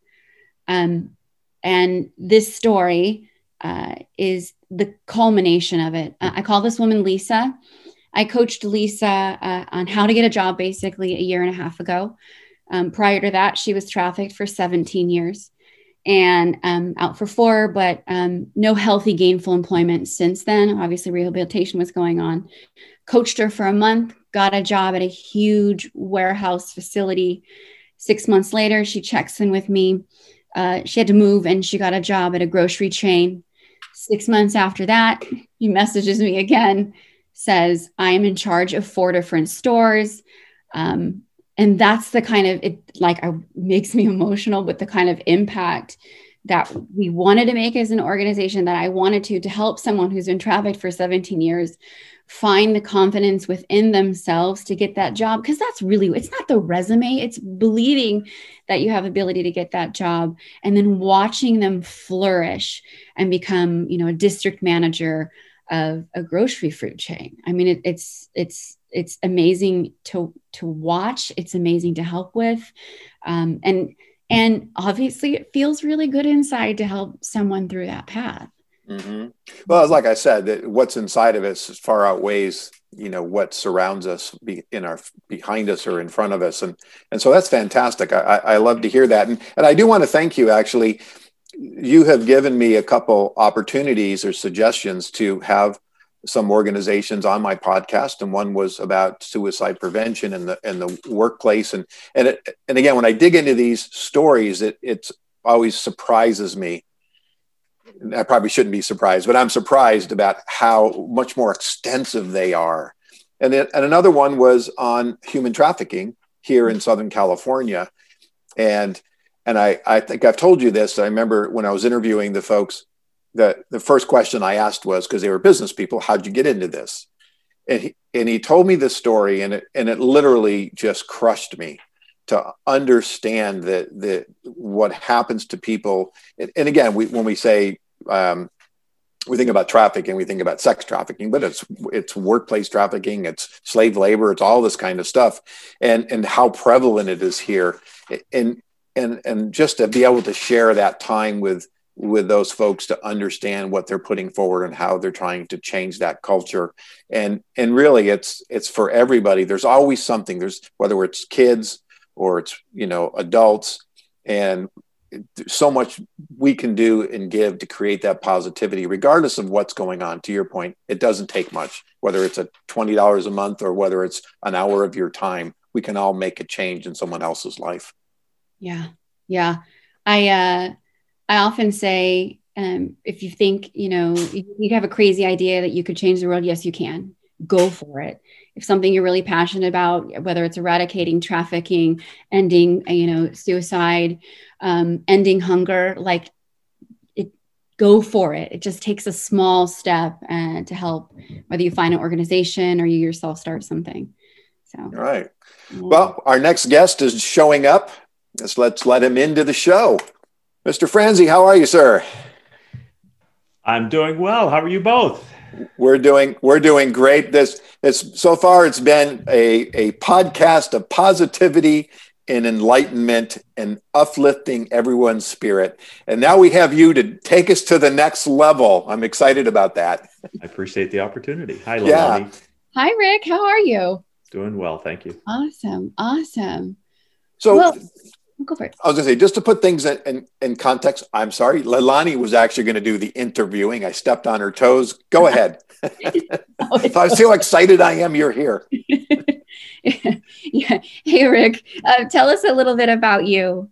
Um, and this story uh, is the culmination of it. I call this woman Lisa. I coached Lisa uh, on how to get a job basically a year and a half ago. Um, prior to that, she was trafficked for 17 years and um, out for four, but um, no healthy, gainful employment since then. Obviously, rehabilitation was going on. Coached her for a month, got a job at a huge warehouse facility. Six months later, she checks in with me. Uh, she had to move and she got a job at a grocery chain. Six months after that, he messages me again, says, I am in charge of four different stores. Um, and that's the kind of it like I, makes me emotional with the kind of impact that we wanted to make as an organization that I wanted to to help someone who's been trafficked for 17 years find the confidence within themselves to get that job. Because that's really it's not the resume it's believing that you have ability to get that job and then watching them flourish and become you know a district manager of a grocery fruit chain i mean it, it's it's it's amazing to to watch it's amazing to help with um, and and obviously it feels really good inside to help someone through that path Mm-hmm. Well, like I said, that what's inside of us far outweighs you know what surrounds us be in our behind us or in front of us, and and so that's fantastic. I, I love to hear that, and and I do want to thank you. Actually, you have given me a couple opportunities or suggestions to have some organizations on my podcast, and one was about suicide prevention in the in the workplace, and and it, and again, when I dig into these stories, it it always surprises me I probably shouldn't be surprised, but I'm surprised about how much more extensive they are. And, then, and another one was on human trafficking here in Southern California. And and I, I think I've told you this. I remember when I was interviewing the folks, the, the first question I asked was because they were business people, how'd you get into this? And he, and he told me this story, and it, and it literally just crushed me to understand that that what happens to people and, and again we, when we say um, we think about trafficking, we think about sex trafficking, but it's it's workplace trafficking, it's slave labor, it's all this kind of stuff, and and how prevalent it is here, and and and just to be able to share that time with with those folks to understand what they're putting forward and how they're trying to change that culture, and and really it's it's for everybody. There's always something. There's whether it's kids or it's you know adults, and so much we can do and give to create that positivity, regardless of what's going on. To your point, it doesn't take much, whether it's a $20 a month or whether it's an hour of your time, we can all make a change in someone else's life. Yeah. Yeah. I, uh, I often say, um, if you think, you know, you have a crazy idea that you could change the world, yes, you can go for it if something you're really passionate about whether it's eradicating trafficking ending you know suicide um, ending hunger like it go for it it just takes a small step uh, to help whether you find an organization or you yourself start something so all right yeah. well our next guest is showing up let's let's let him into the show mr franzi how are you sir i'm doing well how are you both we're doing we're doing great. This it's so far it's been a, a podcast of positivity and enlightenment and uplifting everyone's spirit. And now we have you to take us to the next level. I'm excited about that. I appreciate the opportunity. Hi, Leilani. Yeah. Hi, Rick. How are you? Doing well, thank you. Awesome, awesome. So well, Go for it. I was going to say, just to put things in, in, in context, I'm sorry. Leilani was actually going to do the interviewing. I stepped on her toes. Go ahead. I see how excited I am you're here. yeah. Hey, Rick, uh, tell us a little bit about you.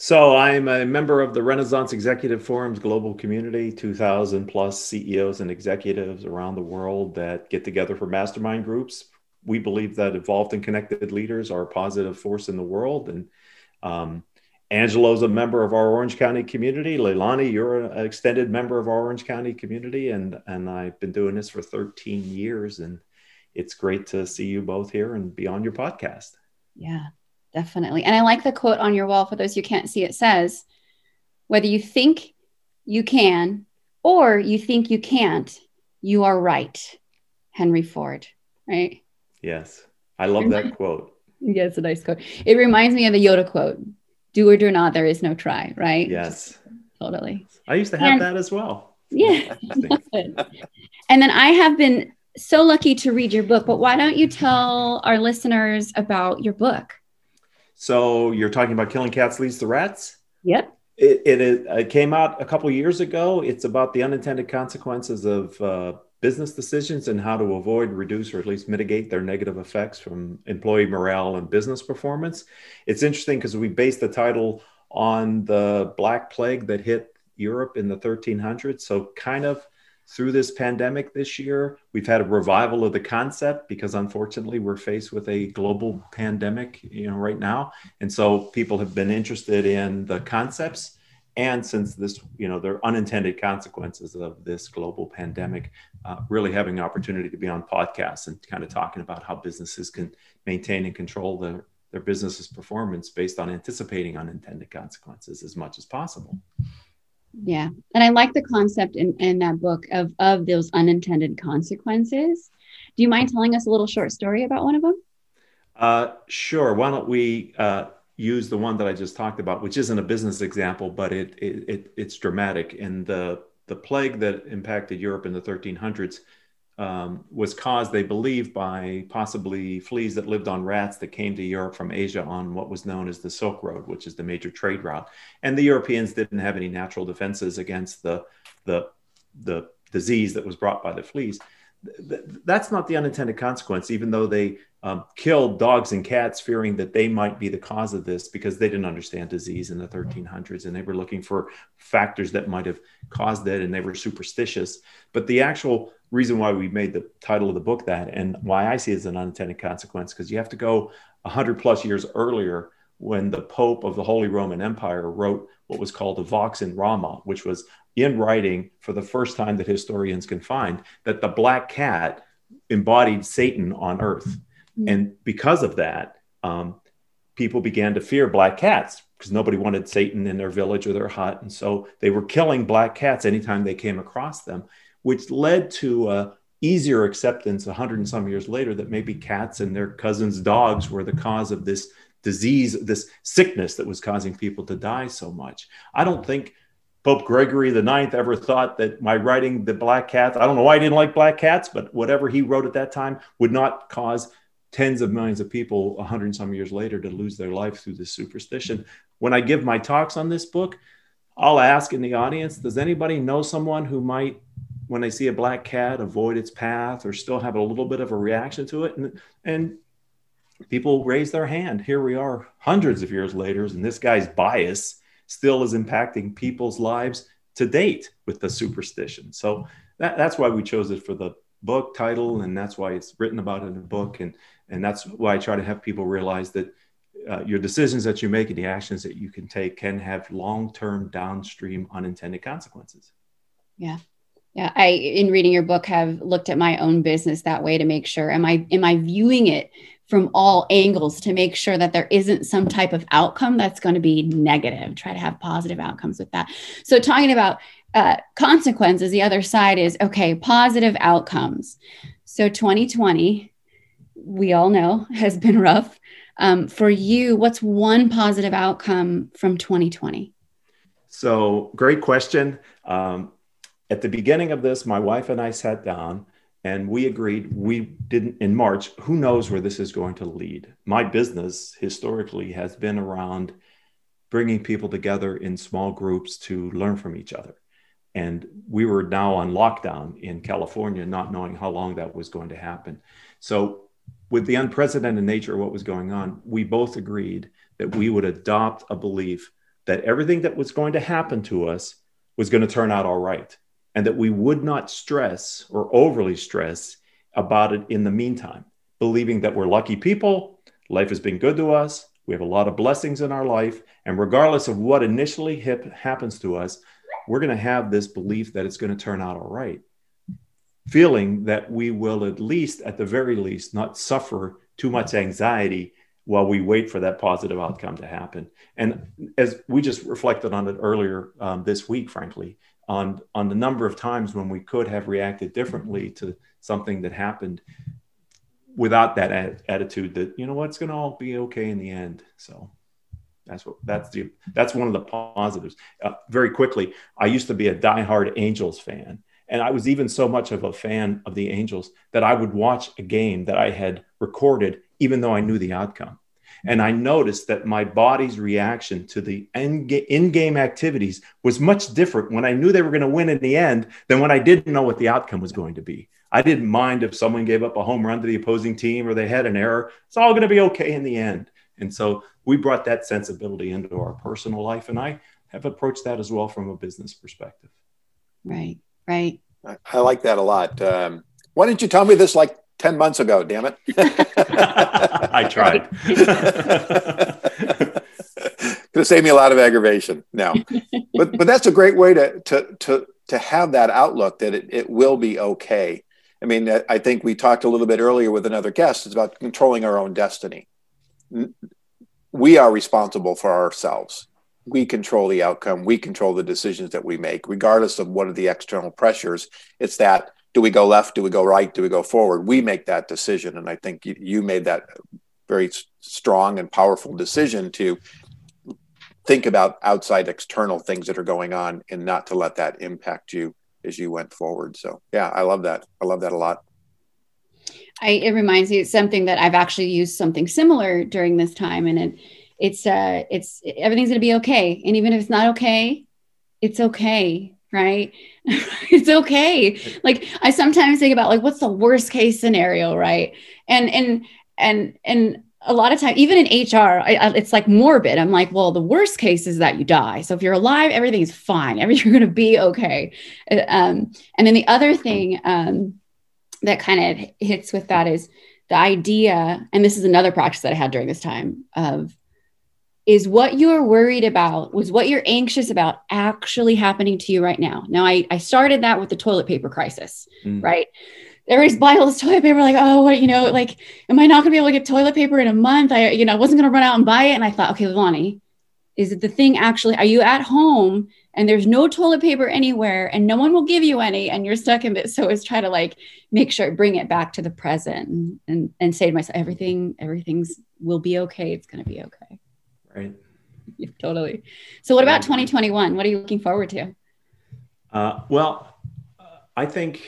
So, I'm a member of the Renaissance Executive Forum's global community, 2,000 plus CEOs and executives around the world that get together for mastermind groups we believe that evolved and connected leaders are a positive force in the world. And um, Angelo's a member of our Orange County community. Leilani, you're an extended member of our Orange County community, and and I've been doing this for 13 years, and it's great to see you both here and be on your podcast. Yeah, definitely. And I like the quote on your wall. For those who can't see, it says, "Whether you think you can or you think you can't, you are right." Henry Ford. Right. Yes. I love that quote. Yeah, it's a nice quote. It reminds me of a Yoda quote do or do not, there is no try, right? Yes. totally. I used to have and, that as well. Yeah. and then I have been so lucky to read your book, but why don't you tell our listeners about your book? So you're talking about Killing Cats Leads to Rats? Yep. It, it, it, came out a couple years ago. It's about the unintended consequences of uh, business decisions and how to avoid, reduce, or at least mitigate their negative effects from employee morale and business performance. It's interesting because we based the title on the Black Plague that hit Europe in the 1300s. So, kind of through this pandemic this year, we've had a revival of the concept because unfortunately we're faced with a global pandemic, you know, right now. And so people have been interested in the concepts and since this, you know, there are unintended consequences of this global pandemic, uh, really having an opportunity to be on podcasts and kind of talking about how businesses can maintain and control their, their business's performance based on anticipating unintended consequences as much as possible. Yeah. And I like the concept in, in that book of, of those unintended consequences. Do you mind telling us a little short story about one of them? Uh, sure. Why don't we uh, use the one that I just talked about, which isn't a business example, but it, it, it it's dramatic. And the the plague that impacted Europe in the 1300s um, was caused, they believe, by possibly fleas that lived on rats that came to Europe from Asia on what was known as the Silk Road, which is the major trade route. And the Europeans didn't have any natural defenses against the the the disease that was brought by the fleas. That's not the unintended consequence, even though they um, killed dogs and cats, fearing that they might be the cause of this because they didn't understand disease in the 1300s and they were looking for factors that might have caused it and they were superstitious. But the actual reason why we made the title of the book that and why I see it as an unintended consequence, because you have to go 100 plus years earlier when the Pope of the Holy Roman Empire wrote what was called the Vox in Rama, which was in writing for the first time that historians can find that the black cat embodied Satan on earth Mm-hmm. And because of that, um, people began to fear black cats because nobody wanted Satan in their village or their hut. And so they were killing black cats anytime they came across them, which led to uh, easier acceptance a hundred and some years later that maybe cats and their cousins' dogs were the cause of this disease, this sickness that was causing people to die so much. I don't think Pope Gregory the Ninth ever thought that my writing the black cats, I don't know why I didn't like black cats, but whatever he wrote at that time would not cause tens of millions of people a hundred and some years later to lose their life through this superstition. When I give my talks on this book, I'll ask in the audience, does anybody know someone who might, when they see a black cat, avoid its path or still have a little bit of a reaction to it? And, and people raise their hand. Here we are hundreds of years later, and this guy's bias still is impacting people's lives to date with the superstition. So that, that's why we chose it for the book title, and that's why it's written about in the book. And and that's why I try to have people realize that uh, your decisions that you make and the actions that you can take can have long-term downstream unintended consequences. Yeah. Yeah, I in reading your book have looked at my own business that way to make sure am I am I viewing it from all angles to make sure that there isn't some type of outcome that's going to be negative. Try to have positive outcomes with that. So talking about uh, consequences, the other side is okay, positive outcomes. So 2020 we all know has been rough. Um, for you, what's one positive outcome from 2020? So, great question. Um, at the beginning of this, my wife and I sat down and we agreed we didn't in March. Who knows where this is going to lead? My business historically has been around bringing people together in small groups to learn from each other. And we were now on lockdown in California, not knowing how long that was going to happen. So with the unprecedented nature of what was going on, we both agreed that we would adopt a belief that everything that was going to happen to us was going to turn out all right, and that we would not stress or overly stress about it in the meantime, believing that we're lucky people, life has been good to us, we have a lot of blessings in our life, and regardless of what initially hip, happens to us, we're going to have this belief that it's going to turn out all right feeling that we will at least, at the very least, not suffer too much anxiety while we wait for that positive outcome to happen. And as we just reflected on it earlier um, this week, frankly, on on the number of times when we could have reacted differently to something that happened without that attitude that you know what's going to all be okay in the end. So that's what that's the that's one of the positives. Uh, very quickly, I used to be a diehard Angels fan, and I was even so much of a fan of the Angels that I would watch a game that I had recorded, even though I knew the outcome. And I noticed that my body's reaction to the in game activities was much different when I knew they were going to win in the end than when I didn't know what the outcome was going to be. I didn't mind if someone gave up a home run to the opposing team or they had an error. It's all going to be okay in the end. And so we brought that sensibility into our personal life. And I have approached that as well from a business perspective. Right. Right. I, like that a lot. Um, why didn't you tell me this like 10 months ago, damn it? I tried. Because going to save me a lot of aggravation now. but but that's a great way to to to to have that outlook that it, it will be okay. I mean, uh, I think we talked a little bit earlier with another guest. It's about controlling our own destiny. We are responsible for ourselves. We control the outcome. We control the decisions that we make, regardless of what are the external pressures. It's that do we go left? Do we go right? Do we go forward? We make that decision. And I think you made that very strong and powerful decision to think about outside external things that are going on and not to let that impact you as you went forward. So yeah, I love that. I love that a lot. I, it reminds me of something that I've actually used something similar during this time, and it, it's uh, it's everything's gonna be okay, and even if it's not okay, it's okay, right? it's okay. Like I sometimes think about like what's the worst case scenario, right? And and and and a lot of time, even in HR, I, I, it's like morbid. I'm like, well, the worst case is that you die. So if you're alive, everything's fine. You're going to be okay. Uh, um, and then the other thing um, that kind of hits with that is the idea, and this is another practice that I had during this time of is what you're worried about was what you're anxious about actually happening to you right now. Now, I, I started that with the toilet paper crisis, mm. right? Everybody's buying all this toilet paper, like, oh, what, you know, like, am I not gonna be able to get toilet paper in a month? I, you know, I wasn't gonna run out and buy it. And I thought, okay, Lonnie, is it the thing actually, are you at home and there's no toilet paper anywhere and no one will give you any and you're stuck in it? So it's try to like make sure, bring it back to the present and, and, and say to myself, everything, everything's will be okay. It's gonna be okay. Right. Yeah, totally. So what about 2021? What are you looking forward to? Uh, well, I think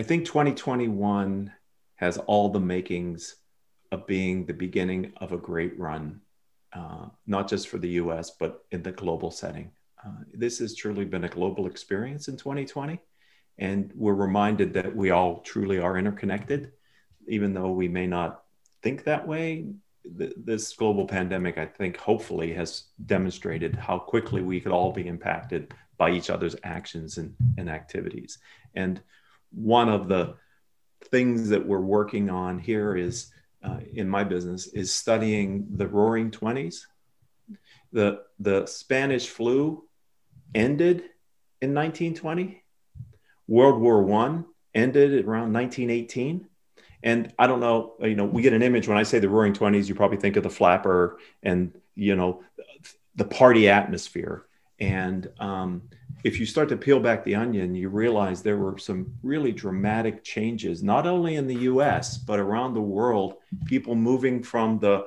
I think 2021 has all the makings of being the beginning of a great run, uh, not just for the US, but in the global setting. Uh, this has truly been a global experience in 2020. And we're reminded that we all truly are interconnected, even though we may not think that way. Th- this global pandemic, I think, hopefully has demonstrated how quickly we could all be impacted by each other's actions and, and activities. And one of the things that we're working on here is uh, in my business is studying the roaring 20s the the spanish flu ended in 1920 world war one ended around 1918 and i don't know you know we get an image when i say the roaring 20s you probably think of the flapper and you know the party atmosphere. And um, if you start to peel back the onion, you realize there were some really dramatic changes, not only in the US, but around the world, people moving from the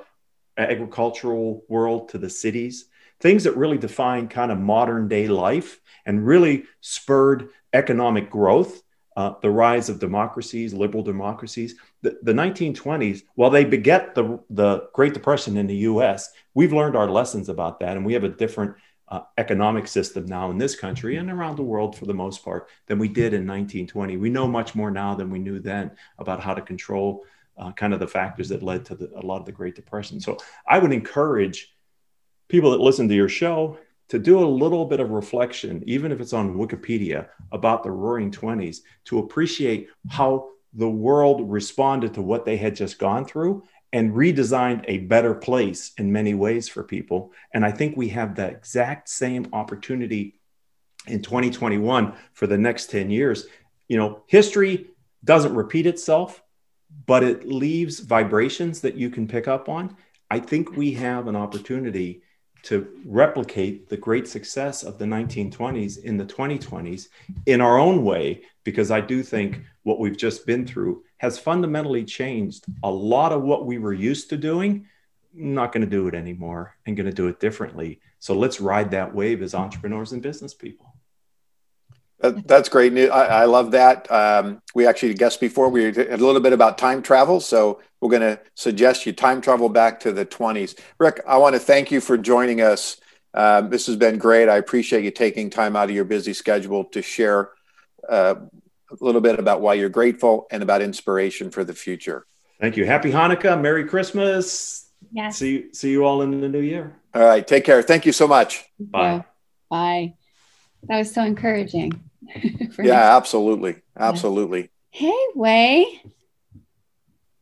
agricultural world to the cities, things that really define kind of modern day life and really spurred economic growth. Uh, the rise of democracies, liberal democracies. The, the 1920s, while they beget the, the Great Depression in the US, we've learned our lessons about that, and we have a different uh, economic system now in this country and around the world for the most part than we did in 1920. We know much more now than we knew then about how to control uh, kind of the factors that led to the, a lot of the Great Depression. So I would encourage people that listen to your show to do a little bit of reflection, even if it's on Wikipedia, about the Roaring Twenties, to appreciate how the world responded to what they had just gone through and redesigned a better place in many ways for people. And I think we have the exact same opportunity in 2021 for the next 10 years. You know, history doesn't repeat itself, but it leaves vibrations that you can pick up on. I think we have an opportunity to replicate the great success of the 1920s in the 2020s in our own way, because I do think what we've just been through has fundamentally changed a lot of what we were used to doing. not going to do it anymore and going to do it differently. So let's ride that wave as entrepreneurs and business people. That, that's great news. I, I love that. Um, we actually guessed before we did a little bit about time travel. So we're going to suggest you time travel back to the 20s. Rick, I want to thank you for joining us. Um, this has been great. I appreciate you taking time out of your busy schedule to share uh, a little bit about why you're grateful and about inspiration for the future. Thank you. Happy Hanukkah. Merry Christmas. Yes. See, see you all in the new year. All right. Take care. Thank you so much. Bye. Bye. That was so encouraging. yeah, absolutely. Absolutely. Hey, Wei.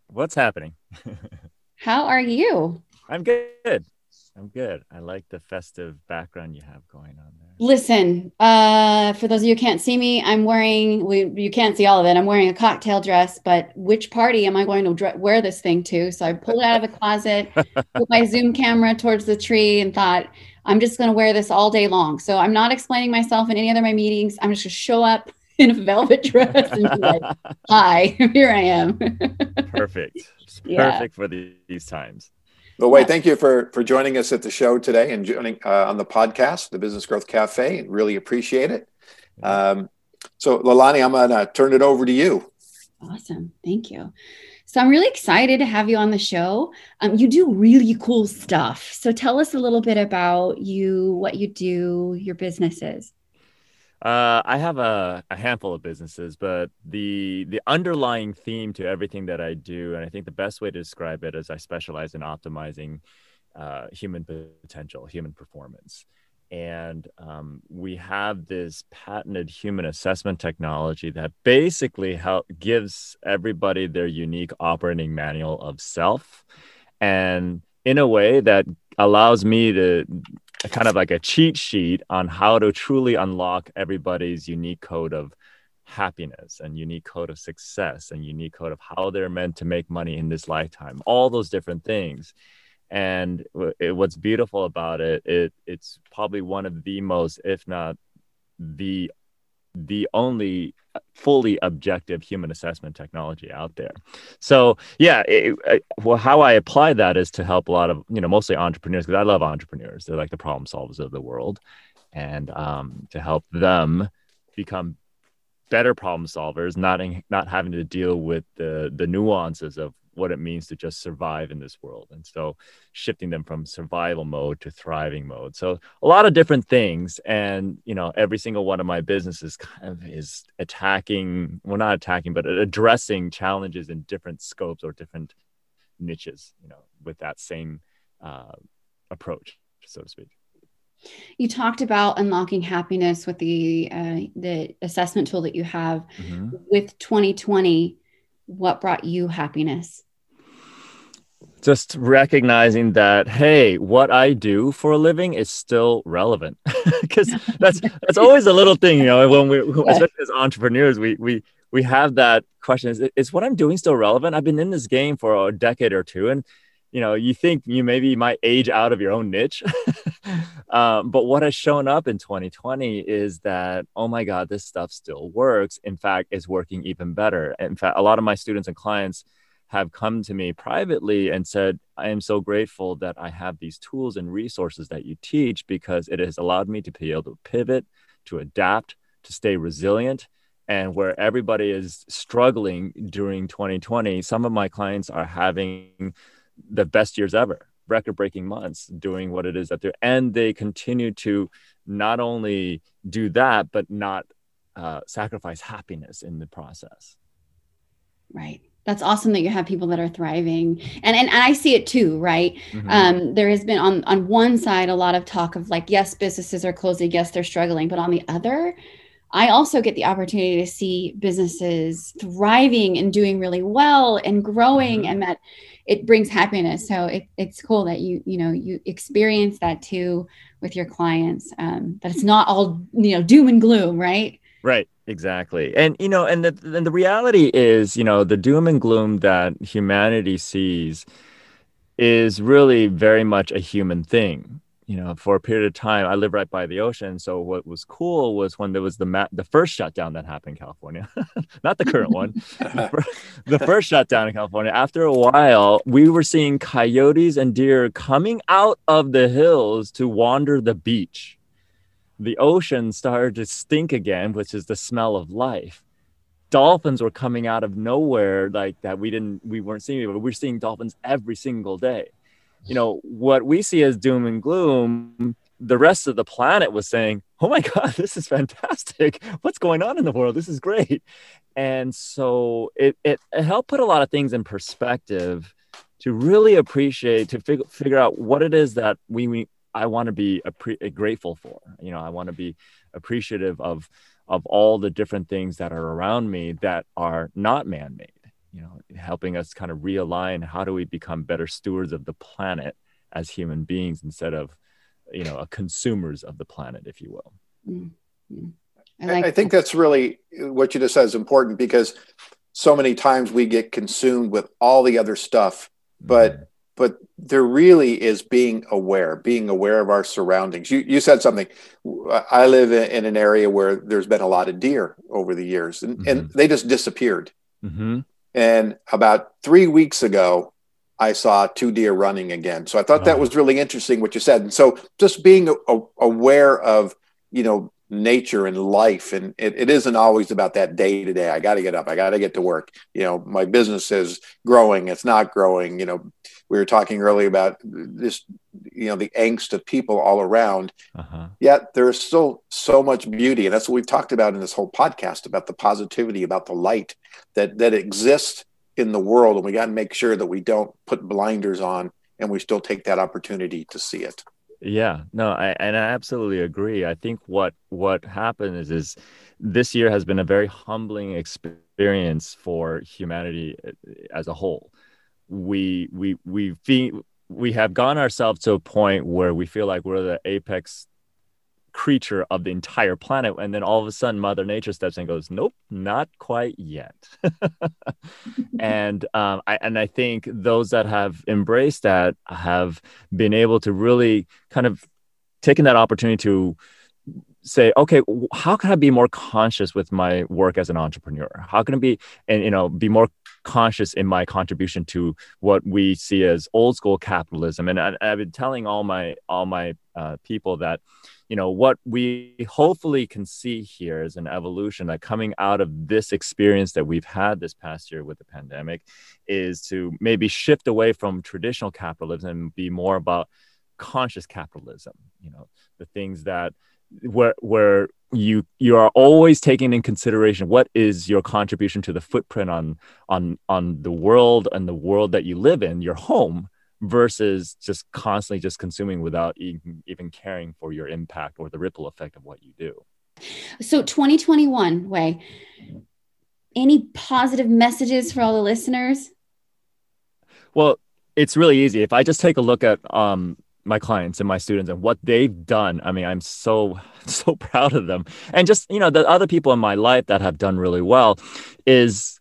What's happening? How are you? I'm good. I'm good. I like the festive background you have going on there. Listen, uh, for those of you who can't see me, I'm wearing, we, you can't see all of it. I'm wearing a cocktail dress, but which party am I going to dre- wear this thing to? So I pulled it out of the closet, put my Zoom camera towards the tree, and thought, I'm just going to wear this all day long. So I'm not explaining myself in any other of my meetings. I'm just going to show up in a velvet dress and be like, hi, here I am. Perfect. Yeah. perfect for the, these times. Well, Wade, thank you for for joining us at the show today and joining uh, on the podcast, the Business Growth Cafe. Really appreciate it. Um, so, Leilani, I'm going to turn it over to you. Awesome. Thank you. So I'm really excited to have you on the show. Um, you do really cool stuff. So tell us a little bit about you, what you do, your businesses. Uh, I have a, a handful of businesses, but the the underlying theme to everything that I do, and I think the best way to describe it is I specialize in optimizing uh, human potential, human performance. And um, we have this patented human assessment technology that basically help, gives everybody their unique operating manual of self, and in a way that allows me to kind of like a cheat sheet on how to truly unlock everybody's unique code of happiness and unique code of success and unique code of how they're meant to make money in this lifetime all those different things and it, what's beautiful about it, it it's probably one of the most if not the the only fully objective human assessment technology out there. So yeah, it, it, well, how I apply that is to help a lot of you know mostly entrepreneurs because I love entrepreneurs. They're like the problem solvers of the world, and um, to help them become better problem solvers, not in, not having to deal with the the nuances of what it means to just survive in this world. And so shifting them from survival mode to thriving mode. So a lot of different things. And, you know, every single one of my businesses kind of is attacking, well, not attacking, but addressing challenges in different scopes or different niches, you know, with that same uh, approach, so to speak. You talked about unlocking happiness with the uh, the assessment tool that you have Mm-hmm. with 2020. What brought you happiness? just recognizing that hey what i do for a living is still relevant. Because that's that's always a little thing you know when we especially as entrepreneurs we we we have that question is, is what i'm doing still relevant? I've been in this game for a decade or two and you know you think you maybe might age out of your own niche. Um, but what has shown up in 2020 is that oh my god this stuff still works. In fact it's working even better. In fact a lot of my students and clients have come to me privately and said, I am so grateful that I have these tools and resources that you teach because it has allowed me to be able to pivot, to adapt, to stay resilient. And where everybody is struggling during 2020, some of my clients are having the best years ever, record breaking months doing what it is that they're, and they continue to not only do that, but not uh, sacrifice happiness in the process. Right. That's awesome that you have people that are thriving, and and, and I see it too. Right. Mhm. Um, there has been on on one side a lot of talk of like, yes, businesses are closing, yes, they're struggling, but on the other, I also get the opportunity to see businesses thriving and doing really well and growing, Mhm. and that it brings happiness. So it, it's cool that you you know you experience that too with your clients. Um, that it's not all you know doom and gloom, right? Right, exactly. And you know, and the and the reality is, you know, the doom and gloom that humanity sees is really very much a human thing. You know, for a period of time, I live right by the ocean. So what was cool was when there was the ma- the first shutdown that happened in California, not the current one, the first shutdown in California. After a while, we were seeing coyotes and deer coming out of the hills to wander the beach the ocean started to stink again, which is the smell of life. Dolphins were coming out of nowhere like that. We didn't, we weren't seeing, but we're seeing dolphins every single day. You know, what we see as doom and gloom, the rest of the planet was saying, Oh my God, this is fantastic. What's going on in the world? This is great. And so it, it, it helped put a lot of things in perspective to really appreciate, to fig- figure out what it is that we, we I want to be appre- grateful for. You know, I want to be appreciative of of all the different things that are around me that are not man-made. You know, helping us kind of realign how do we become better stewards of the planet as human beings instead of you know a consumers of the planet if you will Mm-hmm. I, like I think that's really what you just said is important because so many times we get consumed with all the other stuff, but mm-hmm. but there really is being aware, being aware of our surroundings. You you said something. I live in an area where there's been a lot of deer over the years, and, mm-hmm. and they just disappeared. And about three weeks ago, I saw two deer running again. So I thought that oh. was really interesting what you said. And so just being a, a, aware of you know nature and life and it, it isn't always about that day to day. I got to get up. I got to get to work. You know my business is growing. It's not growing. You know we were talking earlier about this you know the angst of people all around uh-huh. yet there's still so much beauty and that's what we've talked about in this whole podcast about the positivity about the light that that exists in the world and we got to make sure that we don't put blinders on and we still take that opportunity to see it yeah, no, I and I absolutely agree. I think what what happened is is this year has been a very humbling experience for humanity eh, as a whole. We we we we have gone ourselves to a point where we feel like we're the apex creature of the entire planet and then all of a sudden mother nature steps in and goes nope not quite yet. And um, I, and i think those that have embraced that have been able to really kind of taken that opportunity to say okay how can i be more conscious with my work as an entrepreneur? How can i be and you know be more conscious in my contribution to what we see as old school capitalism. And I, have been telling all my all my uh, people that you know what we hopefully can see here is an evolution that coming out of this experience that we've had this past year with the pandemic is to maybe shift away from traditional capitalism and be more about conscious capitalism you know the things that where where you you are always taking in consideration what is your contribution to the footprint on on on the world and the world that you live in your home versus just constantly just consuming without even, even caring for your impact or the ripple effect of what you do. So 2021 Wei any positive messages for all the listeners? Well, it's really easy. If I just take a look at um, my clients and my students and what they've done, I mean, I'm so so proud of them. And just you know, the other people in my life that have done really well is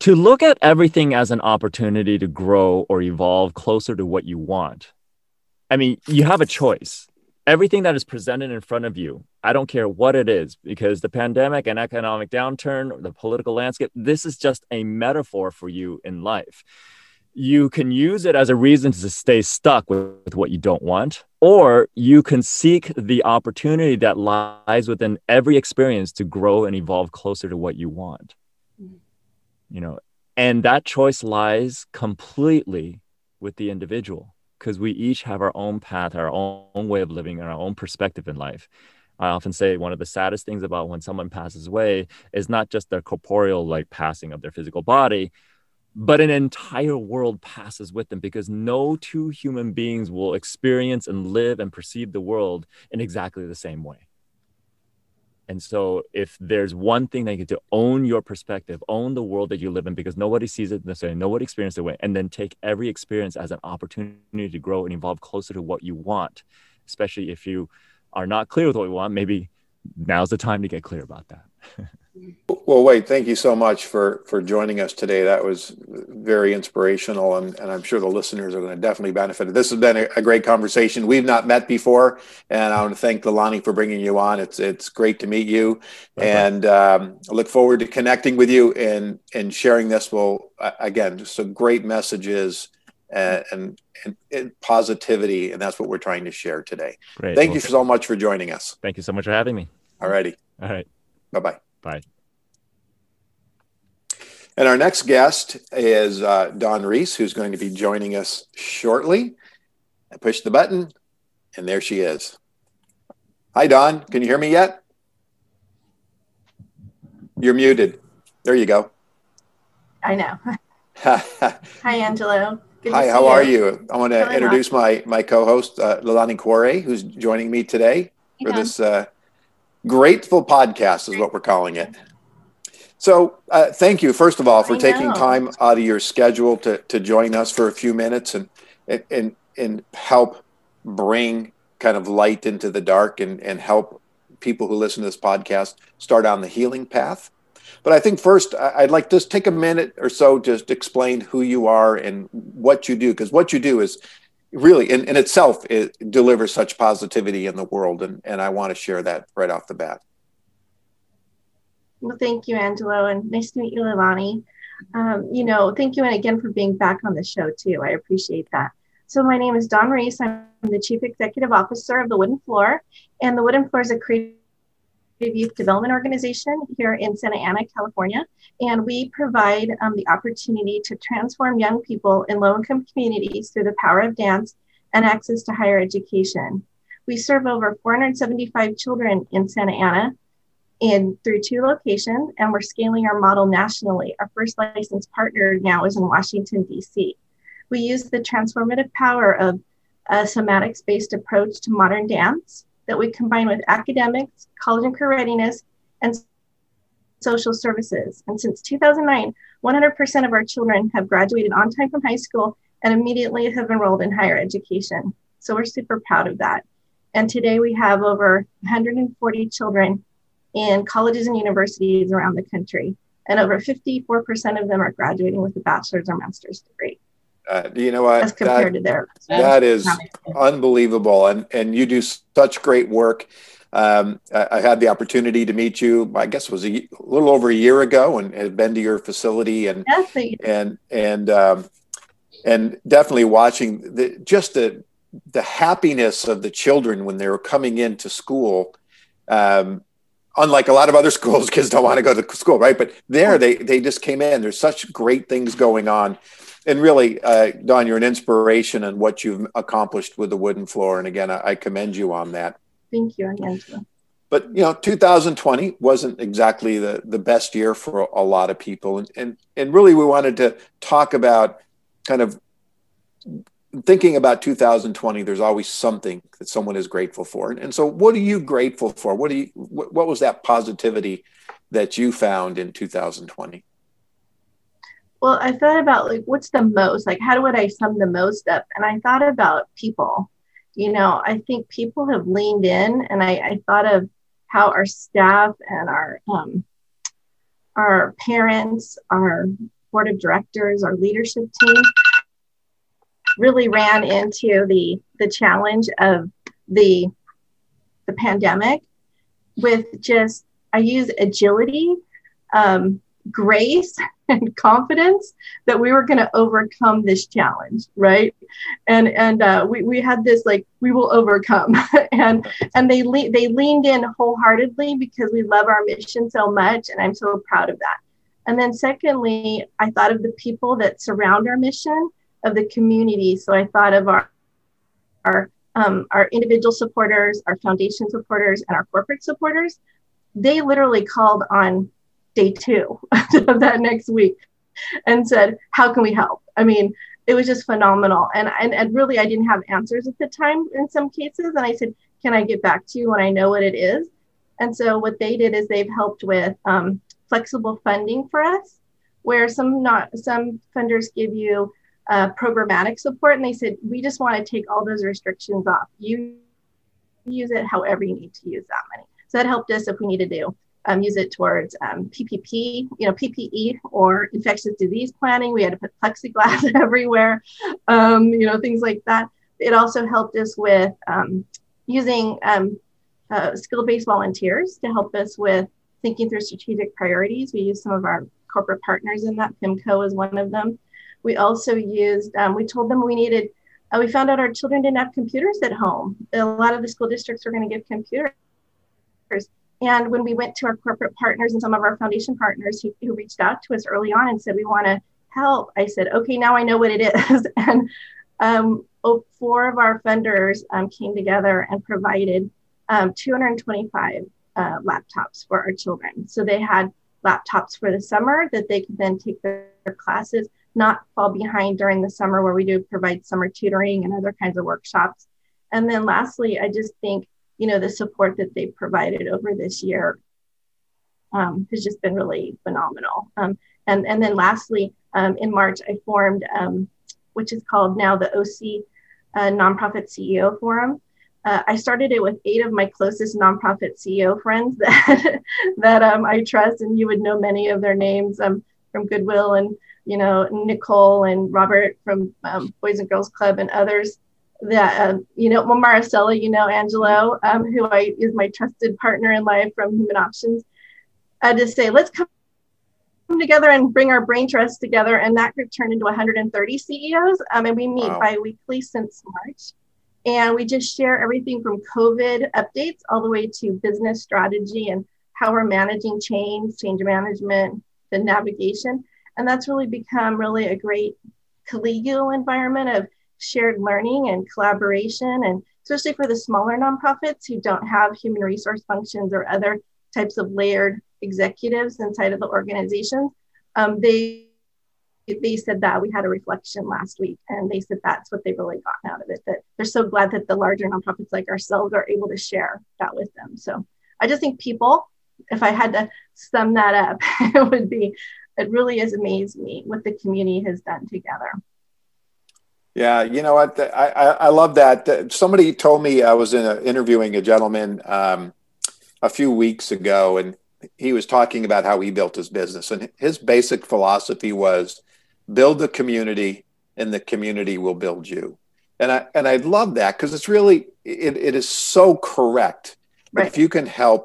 to look at everything as an opportunity to grow or evolve closer to what you want. I mean, you have a choice. Everything that is presented in front of you, I don't care what it is, because the pandemic and economic downturn, the political landscape, this is just a metaphor for you in life. You can use it as a reason to stay stuck with, with what you don't want, or you can seek the opportunity that lies within every experience to grow and evolve closer to what you want. Mm-hmm. You know and that choice lies completely with the individual because we each have our own path our own way of living and our own perspective in life. I often say one of the saddest things about when someone passes away is not just their corporeal like passing of their physical body but an entire world passes with them because no two human beings will experience and live and perceive the world in exactly the same way and so, if there's one thing that you get to own your perspective, own the world that you live in, because nobody sees it necessarily, nobody experiences it way, and then take every experience as an opportunity to grow and evolve closer to what you want, especially if you are not clear with what you want, maybe now's the time to get clear about that. Well, Wei, thank you so much for for joining us today. That was very inspirational, and, and I'm sure the listeners are going to definitely benefit. This has been a, a great conversation. We've not met before, and I want to thank Leilani for bringing you on. It's it's great to meet you, and um, I look forward to connecting with you and and sharing this. Well, again, just some great messages. And, and, and, and positivity, and that's what we're trying to share today. Great. Thank well, you so much for joining us. Thank you so much for having me. All righty. All right. Bye bye. Bye. And our next guest is uh, Dawn Reese, who's going to be joining us shortly. I push the button, and there she is. Hi, Dawn. Can you hear me yet? You're muted. There you go. I know. Hi, Angelo. Good Hi, how you. are you? I want to really introduce my my co-host, uh, Leilani Quare, who's joining me today for this uh, grateful podcast, is what we're calling it. So, uh, thank you, first of all, for taking time out of your schedule to, to join us for a few minutes. And, and and help bring kind of light into the dark and, and help people who listen to this podcast start on the healing path. But I think first, I'd like to just take a minute or so just explain who you are and what you do, because what you do is really in, in itself it delivers such positivity in the world. And, and I want to share that right off the bat. Well, thank you, Angelo, and nice to meet you, Leilani. Um, you know, thank you and again for being back on the show too. I appreciate that. So my name is Dawn Reese. I'm the Chief Executive Officer of the Wooden Floor, and the Wooden Floor is a creative youth development organization here in Santa Ana, California, and we provide um, the opportunity to transform young people in low-income communities through the power of dance and access to higher education. We serve over 475 children in Santa Ana in through two locations, and we're scaling our model nationally. Our first licensed partner now is in Washington, D.C. We use the transformative power of a somatics based approach to modern dance that we combine with academics, college and career readiness, and social services. And since 2009, 100% of our children have graduated on time from high school and immediately have enrolled in higher education. So we're super proud of that. And today we have over 140 children in colleges and universities around the country. And over 54% of them are graduating with a bachelor's or master's degree. Uh, you know what? As compared that, to their that is unbelievable, and and you do such great work. Um, I, I, had the opportunity to meet you. I guess it was a, a little over a year ago, and had been to your facility, and yes, and and um, and definitely watching the just the the happiness of the children when they were coming into school. Um, unlike a lot of other schools, kids don't want to go to school, right? But there, they they just came in. There's such great things going on, and really, uh, Dawn, you're an inspiration in what you've accomplished with the wooden floor. And again, I, I commend you on that. Thank you, Angelo. But you know, 2020 wasn't exactly the the best year for a, a lot of people, and and and really, we wanted to talk about kind of thinking about 2020 there's always something that someone is grateful for and, so what are you grateful for what do you what, what was that positivity that you found in 2020 well i thought about like what's the most like how would i sum the most up? And i thought about people. You know i think people have leaned in and i, I thought of how our staff and our um, our parents our board of directors our leadership team really ran into the the challenge of the the pandemic with just I use agility, um, grace, and confidence that we were going to overcome this challenge, right? And and uh, we we had this like we will overcome, and and they le- they leaned in wholeheartedly because we love our mission so much, and I'm so proud of that. And then secondly, I thought of the people that surround our mission of the community. So I thought of our our um, our individual supporters, our foundation supporters, and our corporate supporters. They literally called on day two of that next week and said, "How can we help?" I mean, it was just phenomenal. And, and and really, I didn't have answers at the time in some cases, and I said, "Can I get back to you when I know what it is?" And so what they did is they've helped with um, flexible funding for us, where some not some funders give you uh, programmatic support, and they said we just want to take all those restrictions off. You use it however you need to use that money. So that helped us if we needed to um, use it towards um, PPP, you know, PPE or infectious disease planning. We had to put plexiglass everywhere, um, you know, things like that. It also helped us with um, using um, uh, skill-based volunteers to help us with thinking through strategic priorities. We used some of our corporate partners in that. PIMCO is one of them. We also used, um, we told them we needed, uh, we found out our children didn't have computers at home. A lot of the school districts were going to give computers. And when we went to our corporate partners and some of our foundation partners who, who reached out to us early on and said, we want to help, I said, okay, now I know what it is. and um, oh, four of our funders um, came together and provided um, 225 uh, laptops for our children. So they had laptops for the summer that they could then take their, their classes not fall behind during the summer where we do provide summer tutoring and other kinds of workshops. And then lastly, I just think, you know, the support that they've provided over this year um, has just been really phenomenal. Um, and, and then lastly, um, in March, I formed, um, which is called now the OC a nonprofit CEO forum. Uh, I started it with eight of my closest nonprofit CEO friends that that um, I trust, and you would know many of their names um, from Goodwill and you know Nicole and Robert from Boys and Girls Club and others. That um, you know, well, Maricela, you know Angelo, um, who I is my trusted partner in life from Human Options. I just say, let's come together and bring our brain trust together. And that group turned into 130 CEOs. Um, and we meet wow. bi-weekly since March. And we just share everything from COVID updates all the way to business strategy and how we're managing change, change management, the navigation. And that's really become really a great collegial environment of shared learning and collaboration. And especially for the smaller nonprofits who don't have human resource functions or other types of layered executives inside of the organizations, um, they they said that we had a reflection last week and they said that's what they've really gotten out of it that they're so glad that the larger nonprofits like ourselves are able to share that with them so i just think people if i had to sum that up it would be it really has amazed me what the community has done together yeah you know what? I i, I love that. Somebody told me i was in a, interviewing a gentleman um, a few weeks ago and he was talking about how he built his business and his basic philosophy was build the community and the community will build you. And i and i love that because it's really it, it is so correct. Right. if you can help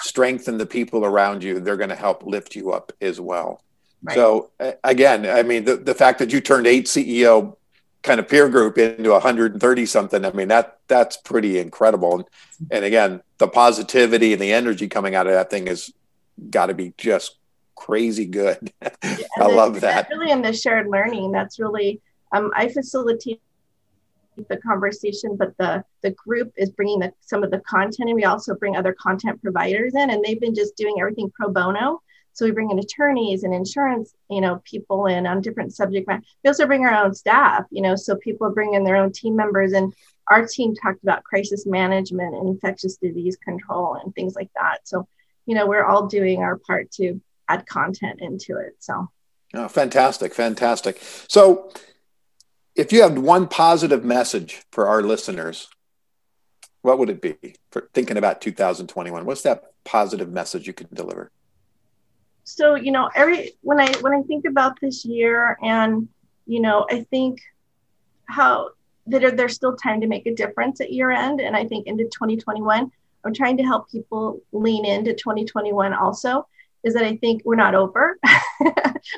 strengthen the people around you they're going to help lift you up as well. Right. so again i mean the, the fact that you turned eight ceo kind of peer group into 130 something. I mean that that's pretty incredible. And, and again the positivity and the energy coming out of that thing has got to be just crazy good. Yeah, i love that. really in the shared learning that's really um, i facilitate the conversation but the the group is bringing the, some of the content and we also bring other content providers in and they've been just doing everything pro bono so we bring in attorneys and insurance, you know, people in on different subject matter. We also bring our own staff, you know, so people bring in their own team members. And our team talked about crisis management and infectious disease control and things like that. So, you know, we're all doing our part to add content into it. So, oh, fantastic, fantastic. So, if you have one positive message for our listeners, what would it be for thinking about 2021? What's that positive message you could deliver? So you know every when i when i think about this year and you know i think how that there's still time to make a difference at year end and i think into 2021 i'm trying to help people lean into 2021 also is that i think we're not over.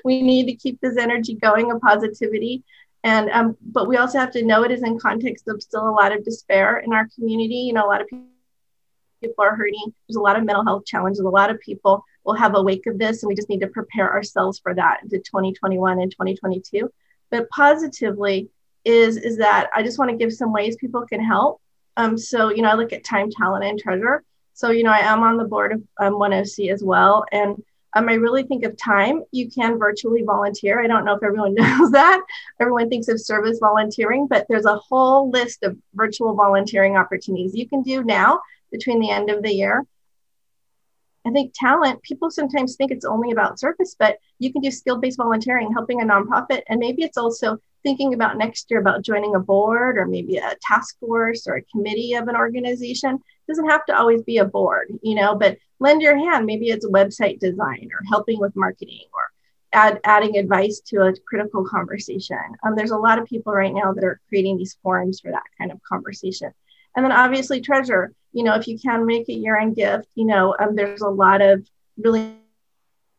We need to keep this energy going of positivity and um, but we also have to know it is in context of still a lot of despair in our community. You know a lot of people are hurting. There's a lot of mental health challenges a lot of people we'll have a wake of this and we just need to prepare ourselves for that into 2021 and 2022 but positively is is that i just want to give some ways people can help. Um, so you know i look at time talent and treasure. So you know i am on the board of um, OneOC as well. And um, i really think of time. You can virtually volunteer. I don't know if everyone knows that. Everyone thinks of service volunteering but there's a whole list of virtual volunteering opportunities. You can do now between the end of the year I think talent, people sometimes think it's only about service, but you can do skill based volunteering, helping a nonprofit. And maybe it's also thinking about next year about joining a board or maybe a task force or a committee of an organization. It doesn't have to always be a board, you know, but lend your hand. Maybe it's website design or helping with marketing or add, adding advice to a critical conversation. Um, there's a lot of people right now that are creating these forums for that kind of conversation. And then obviously treasure, you know, if you can make a year-end gift, you know, um, there's a lot of really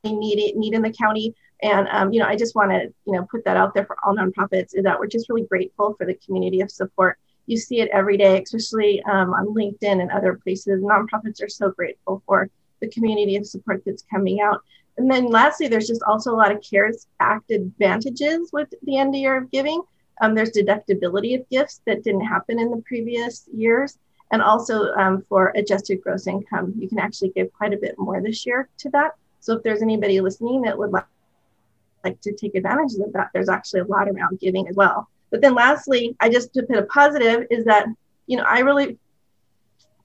need need in the county. And um, you know, I just want to, you know, put that out there for all nonprofits is that we're just really grateful for the community of support. You see it every day, especially um, on LinkedIn and other places. Nonprofits are so grateful for the community of support that's coming out. And then lastly, there's just also a lot of CARES Act advantages with the end of year of giving. Um, there's deductibility of gifts that didn't happen in the previous years. And also um, for adjusted gross income, you can actually give quite a bit more this year to that. So if there's anybody listening that would like, like to take advantage of that, there's actually a lot around giving as well. But then lastly, I just to put a positive is that, you know, I really,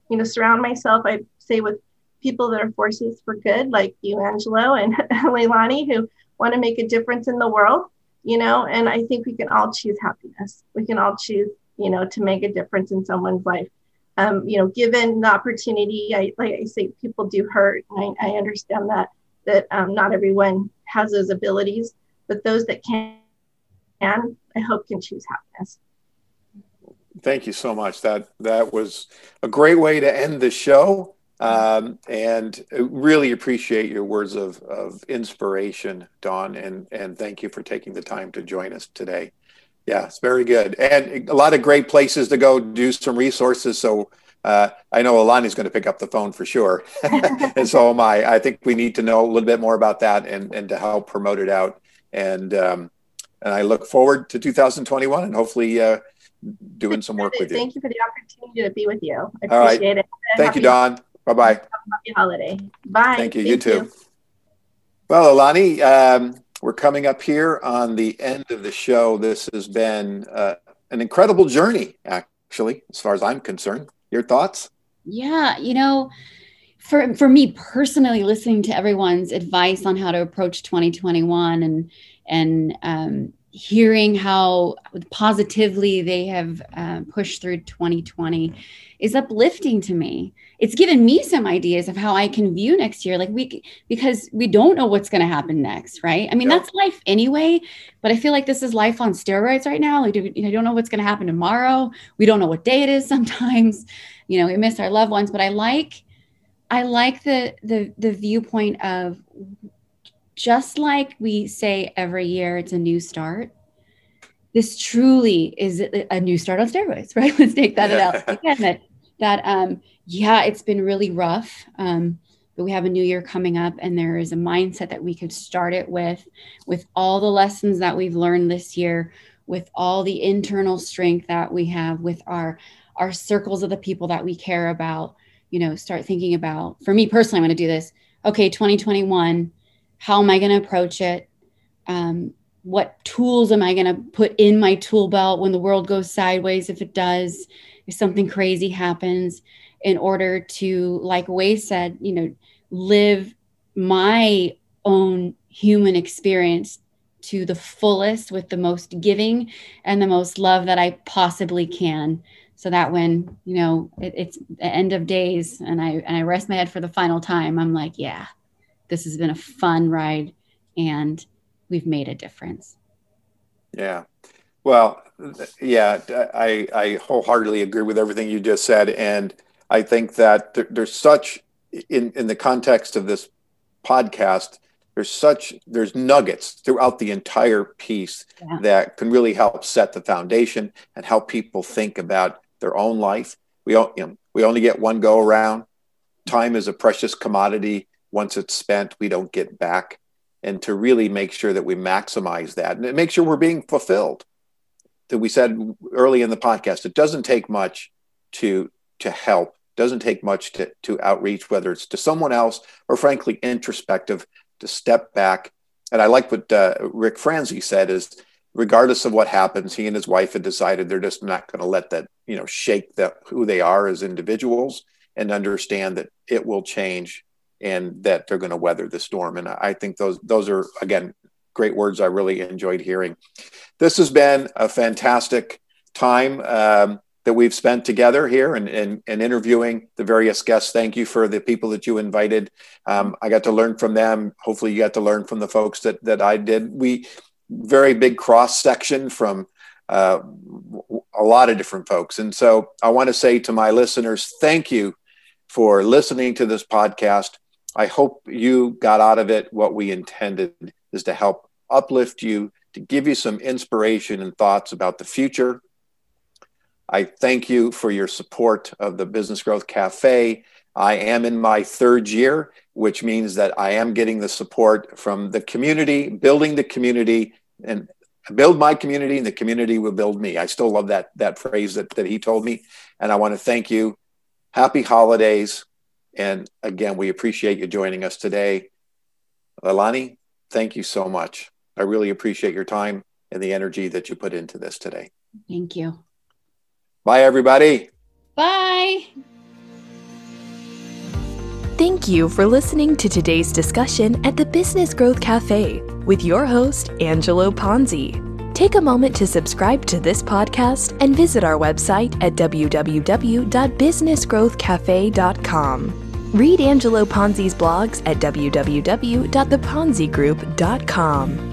you know, surround myself, I say with people that are forces for good, like you, Angelo, and Leilani, who want to make a difference in the world you know and i think we can all choose happiness we can all choose you know, to make a difference in someone's life. Um, you know, given the opportunity, I like I say, people do hurt. I, I understand that that um, not everyone has those abilities, but those that can, can, I hope can choose happiness. Thank you so much. That that was a great way to end the show. Um, and really appreciate your words of, of inspiration, Dawn, and, and thank you for taking the time to join us today. Yeah, it's very good. And a lot of great places to go do some resources. So uh, I know Alani's going to pick up the phone for sure. and so am I. I think we need to know a little bit more about that and, and to help promote it out. And, um, and I look forward to 2021 and hopefully uh, doing some work with you. Thank you for the opportunity to be with you. I appreciate right. it. Thank you, Dawn. Bye bye. Happy holiday. Bye. Thank you. Thank you too. You. Well, Alani, um, we're coming up here on the end of the show. This has been uh, an incredible journey, actually, as far as I'm concerned. Your thoughts? Yeah, you know, for for me personally, listening to everyone's advice on how to approach 2021 and and um, hearing how positively they have uh, pushed through 2020 is uplifting to me it's given me some ideas of how I can view next year. Like we, because we don't know what's going to happen next, right? I mean, yeah. that's life anyway. But I feel like this is life on steroids right now. Like, you know, don't know what's going to happen tomorrow. We don't know what day it is. Sometimes, you know, we miss our loved ones. But I like, I like the the the viewpoint of just like we say every year, it's a new start this truly is a new start on steroids, right? Let's take that out again. That that um, yeah, it's been really rough. Um, but we have a new year coming up, and there is a mindset that we could start it with, with all the lessons that we've learned this year, with all the internal strength that we have, with our our circles of the people that we care about. You know, start thinking about. For me personally, I'm going to do this. Okay, 2021. How am I going to approach it? Um, what tools am I going to put in my tool belt when the world goes sideways? If it does, if something crazy happens, in order to, like Wei said, you know, live my own human experience to the fullest with the most giving and the most love that I possibly can. So that when, you know, it, it's the end of days and I and I rest my head for the final time, I'm like, yeah, this has been a fun ride and we've made a difference. Yeah. Well, yeah, I, I wholeheartedly agree with everything you just said. And I think that there, there's such, in, in the context of this podcast, there's such, there's nuggets throughout the entire piece yeah. that can really help set the foundation and help people think about their own life. We, you know, we only get one go around. Time is a precious commodity. Once it's spent, we don't get back. And to really make sure that we maximize that and make sure we're being fulfilled that we said early in the podcast, it doesn't take much to to help. Doesn't take much to to outreach, whether it's to someone else or frankly introspective, to step back. And I like what uh, Rick Franzi said is regardless of what happens, he and his wife had decided they're just not going to let that, you know, shake the who they are as individuals and understand that it will change and that they're going to weather the storm. And I think those those are again great words I really enjoyed hearing. This has been a fantastic time um, that we've spent together here and, and, and, interviewing the various guests. Thank you for the people that you invited. Um, I got to learn from them. Hopefully, you got to learn from the folks that, that I did. We very big cross section from uh, a lot of different folks. And so I want to say to my listeners, thank you for listening to this podcast. I hope you got out of it what we intended is to help uplift you, to give you some inspiration and thoughts about the future. I thank you for your support of the Business Growth Cafe. I am in my third year, which means that I am getting the support from the community, building the community, and build my community, and the community will build me. I still love that that phrase that, that he told me. And I want to thank you. Happy holidays. And again, we appreciate you joining us today. Alani, thank you so much. I really appreciate your time and the energy that you put into this today. Thank you. Bye, everybody. Bye. Thank you for listening to today's discussion at the Business Growth Cafe with your host, Angelo Ponzi. Take a moment to subscribe to this podcast and visit our website at www.businessgrowthcafe.com. Read Angelo Ponzi's blogs at www.theponzigroup.com.